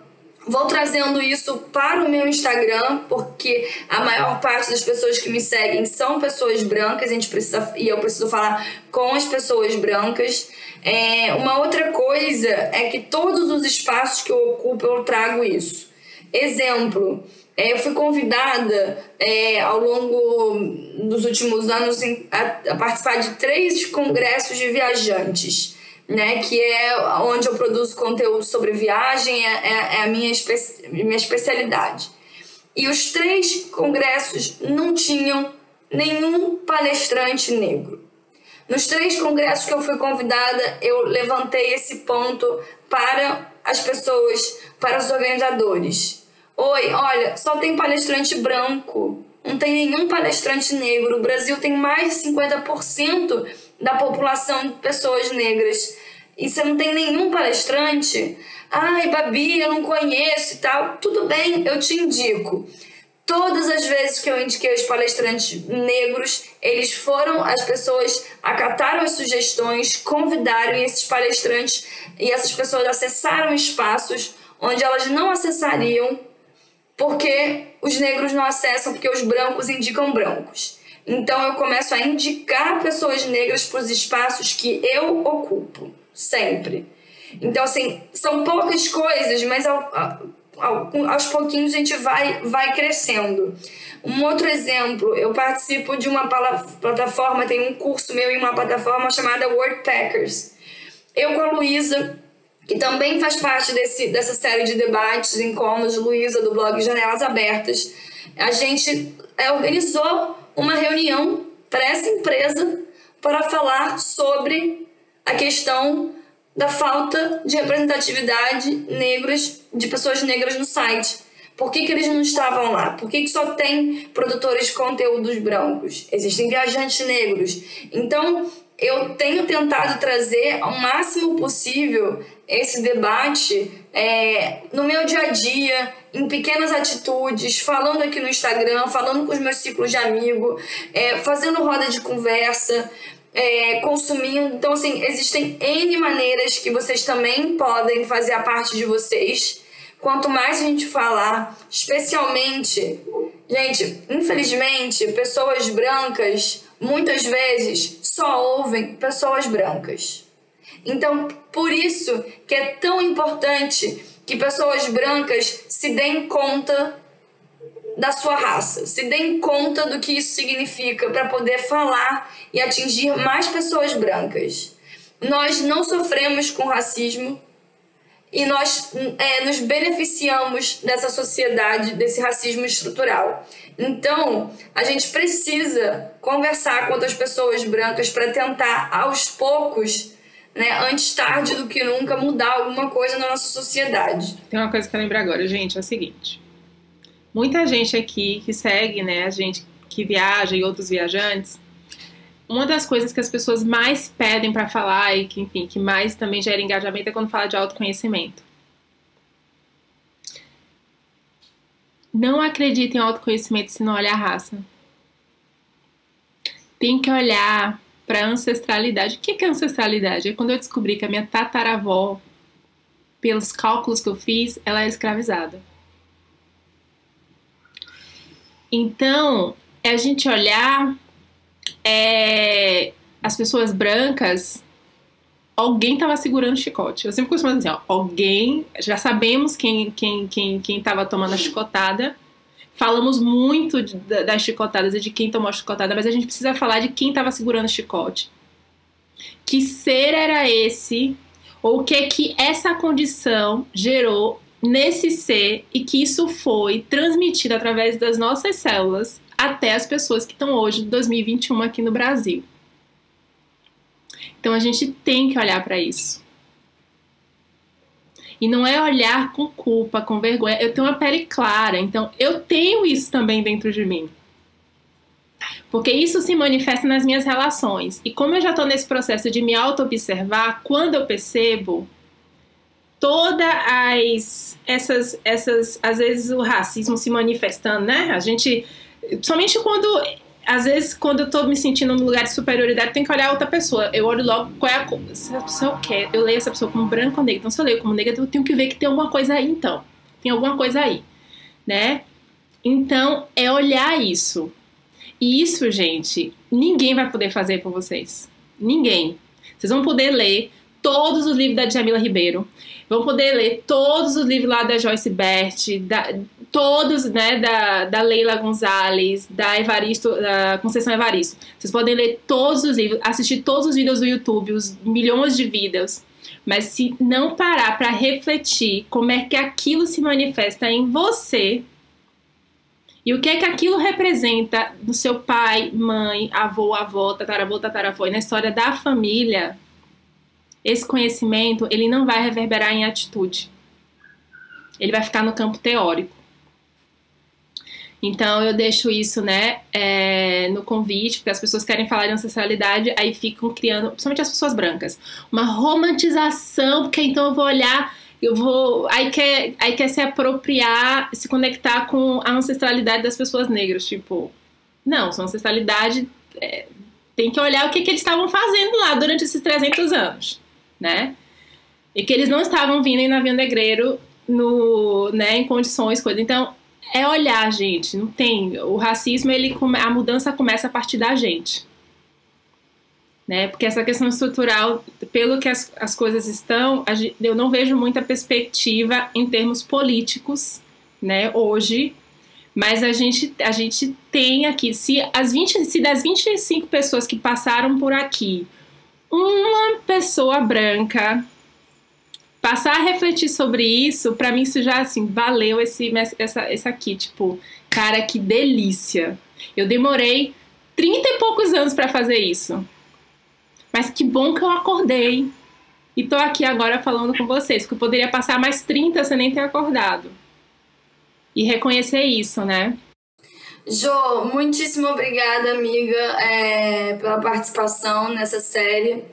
Vou trazendo isso para o meu Instagram, porque a maior parte das pessoas que me seguem são pessoas brancas, a gente precisa, e eu preciso falar com as pessoas brancas. É, uma outra coisa é que todos os espaços que eu ocupo eu trago isso. Exemplo, é, eu fui convidada é, ao longo dos últimos anos a, a, participar de três congressos de viajantes, né? Que é onde eu produzo conteúdo sobre viagem, é, é, é a minha, espe minha especialidade. E os três congressos não tinham nenhum palestrante negro. Nos três congressos que eu fui convidada, eu levantei esse ponto para as pessoas, para os organizadores. Oi, olha, só tem palestrante branco, não tem nenhum palestrante negro. O Brasil tem mais de 50% da população de pessoas negras. E você não tem nenhum palestrante? Ai, Babi, eu não conheço e tal. Tudo bem, eu te indico. Todas as vezes que eu indiquei os palestrantes negros, eles foram, as pessoas acataram as sugestões, convidaram esses palestrantes e essas pessoas acessaram espaços onde elas não acessariam porque os negros não acessam, porque os brancos indicam brancos. Então eu começo a indicar pessoas negras para os espaços que eu ocupo, sempre. Então, assim, são poucas coisas, mas ao, ao, aos pouquinhos a gente vai, vai crescendo. Um outro exemplo, eu participo de uma plataforma, tem um curso meu em uma plataforma chamada Wordpackers. Eu com a Luísa, que também faz parte desse, dessa série de debates incômodos, Luísa do blog Janelas Abertas, a gente é, organizou uma reunião para essa empresa para falar sobre a questão da falta de representatividade negras, de pessoas negras no site. Por que, que eles não estavam lá? Por que, que só tem produtores de conteúdos brancos? Existem viajantes negros. Então, eu tenho tentado trazer ao máximo possível esse debate é, no meu dia a dia, em pequenas atitudes, falando aqui no Instagram, falando com os meus ciclos de amigo, é, fazendo roda de conversa, é, consumindo. Então, assim, existem N maneiras que vocês também podem fazer a parte de vocês. Quanto mais a gente falar, especialmente, gente, infelizmente, pessoas brancas muitas vezes só ouvem pessoas brancas. Então, por isso que é tão importante que pessoas brancas se deem conta da sua raça, se deem conta do que isso significa para poder falar e atingir mais pessoas brancas. Nós não sofremos com racismo e nós é, nos beneficiamos dessa sociedade, desse racismo estrutural. Então, a gente precisa conversar com outras pessoas brancas para tentar, aos poucos, né, antes tarde do que nunca, mudar alguma coisa na nossa sociedade. Tem uma coisa que eu lembro agora, gente, é o seguinte. Muita gente aqui que segue, né, a gente que viaja e outros viajantes, uma das coisas que as pessoas mais pedem para falar e que, enfim, que mais também gera engajamento é quando fala de autoconhecimento. Não acredita em autoconhecimento se não olhar a raça. Tem que olhar para ancestralidade. O que é ancestralidade? É quando eu descobri que a minha tataravó, pelos cálculos que eu fiz, ela é escravizada. Então, é a gente olhar é, as pessoas brancas, alguém estava segurando o chicote. Eu sempre costumo dizer, ó, alguém, já sabemos quem quem quem quem estava tomando a chicotada. Falamos muito de, das chicotadas e de quem tomou a chicotada, mas a gente precisa falar de quem estava segurando o chicote. Que ser era esse? Ou o que que essa condição gerou nesse ser e que isso foi transmitido através das nossas células até as pessoas que estão hoje, 2021, aqui no Brasil. Então a gente tem que olhar para isso. E não é olhar com culpa, com vergonha. Eu tenho uma pele clara, então eu tenho isso também dentro de mim. Porque isso se manifesta nas minhas relações. E como eu já estou nesse processo de me auto-observar, quando eu percebo todas as essas essas às vezes o racismo se manifestando, né? A gente Somente quando. Às vezes, quando eu tô me sentindo num lugar de superioridade, tem que olhar outra pessoa. Eu olho logo qual é a. Se a pessoa quer, eu leio essa pessoa como branco ou negro. Então, se eu leio como negra, eu tenho que ver que tem alguma coisa aí, então. Tem alguma coisa aí, né? Então, é olhar isso. E isso, gente, ninguém vai poder fazer por vocês. Ninguém. Vocês vão poder ler todos os livros da Djamila Ribeiro. Vão poder ler todos os livros lá da Joyce Bert, da, todos, né, da, da Leila Gonzalez, da Evaristo, da Conceição Evaristo. Vocês podem ler todos os livros, assistir todos os vídeos do YouTube, os milhões de vídeos. Mas se não parar para refletir como é que aquilo se manifesta em você e o que é que aquilo representa no seu pai, mãe, avô, avó, tataravô, tataravó e na história da família, esse conhecimento ele não vai reverberar em atitude. Ele vai ficar no campo teórico. Então eu deixo isso, né, é, no convite, porque as pessoas querem falar de ancestralidade, aí ficam criando, principalmente as pessoas brancas, uma romantização, porque então eu vou olhar, eu vou. Aí quer, aí quer se apropriar, se conectar com a ancestralidade das pessoas negras. Tipo, não, sua ancestralidade é, tem que olhar o que, que eles estavam fazendo lá durante esses 300 anos, né? E que eles não estavam vindo em navio negreiro no, né, em condições, coisa. Então, é olhar, gente. Não tem. O racismo, ele a mudança começa a partir da gente. Né? Porque essa questão estrutural, pelo que as, as coisas estão, eu não vejo muita perspectiva em termos políticos, né, hoje. Mas a gente, a gente tem aqui, se, as 20, se das 25 pessoas que passaram por aqui, uma pessoa branca passar a refletir sobre isso, para mim isso já assim, valeu esse essa essa aqui, tipo, cara, que delícia. Eu demorei 30 e poucos anos para fazer isso. Mas que bom que eu acordei. E tô aqui agora falando com vocês, porque eu poderia passar mais 30 sem nem ter acordado. E reconhecer isso, né? Jo, muitíssimo obrigada, amiga, é, pela participação nessa série.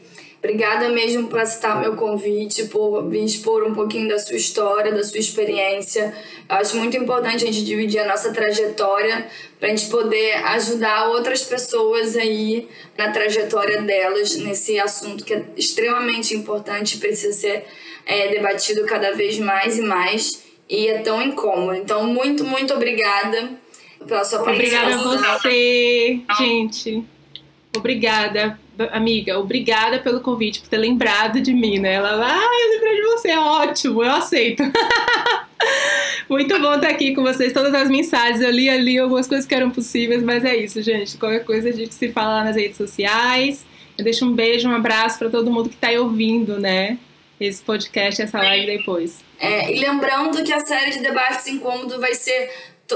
Obrigada mesmo por aceitar meu convite, por vir expor um pouquinho da sua história, da sua experiência. Eu acho muito importante a gente dividir a nossa trajetória para a gente poder ajudar outras pessoas aí na trajetória delas nesse assunto que é extremamente importante e precisa ser é, debatido cada vez mais e mais e é tão incômodo. Então, muito, muito obrigada pela sua participação. Obrigada a você, gente. Obrigada amiga, obrigada pelo convite, por ter lembrado de mim, né? Ela, ah, eu lembrei de você, ótimo, eu aceito. Muito bom estar aqui com vocês, todas as mensagens, eu li ali algumas coisas que eram possíveis, mas é isso, gente. Qualquer coisa a gente se fala nas redes sociais. Eu deixo um beijo, um abraço para todo mundo que está aí ouvindo, né? Esse podcast, essa live depois. É, e lembrando que a série de debates incômodo vai ser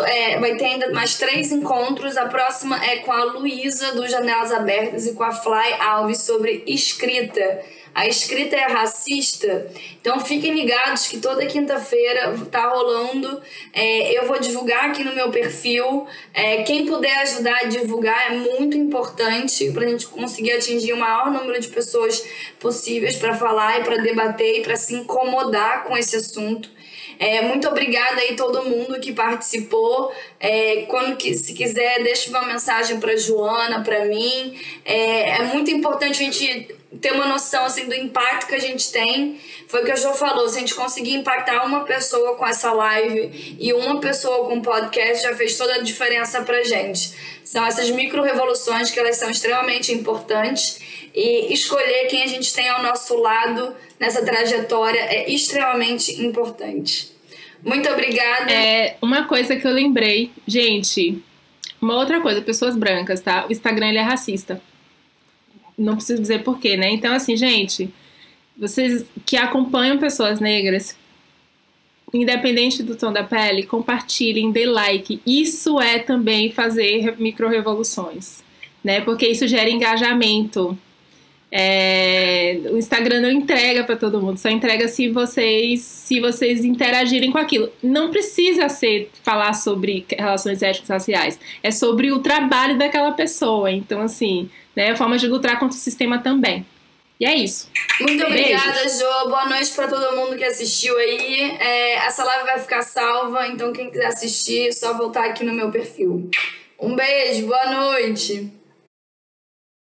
é, vai ter ainda mais três encontros. A próxima é com a Luísa, do Janelas Abertas, e com a Fly Alves sobre escrita. A escrita é racista, então fiquem ligados que toda quinta-feira tá rolando. É, eu vou divulgar aqui no meu perfil. É, quem puder ajudar a divulgar é muito importante para a gente conseguir atingir o maior número de pessoas possíveis para falar e para debater e para se incomodar com esse assunto. É, muito obrigada aí todo mundo que participou. É, quando que, se quiser, deixe uma mensagem para Joana, para mim. É, é muito importante a gente ter uma noção assim do impacto que a gente tem. Foi o que a Jo falou, se a gente conseguir impactar uma pessoa com essa live e uma pessoa com podcast, já fez toda a diferença pra gente. São essas micro revoluções que elas são extremamente importantes e escolher quem a gente tem ao nosso lado nessa trajetória é extremamente importante. Muito obrigada. É, uma coisa que eu lembrei, gente, uma outra coisa, pessoas brancas, tá? O Instagram ele é racista. Não preciso dizer porquê, né? Então, assim, gente, vocês que acompanham pessoas negras, independente do tom da pele, compartilhem, dê like. Isso é também fazer micro-revoluções, né? Porque isso gera engajamento. É, o Instagram não entrega para todo mundo, só entrega se vocês se vocês interagirem com aquilo. Não precisa ser falar sobre relações éticas raciais, é sobre o trabalho daquela pessoa. Então, assim, né, a forma de lutar contra o sistema também. E é isso. Muito obrigada, Jo. Boa noite para todo mundo que assistiu aí. É, essa live vai ficar salva, então quem quiser assistir, é só voltar aqui no meu perfil. Um beijo, boa noite.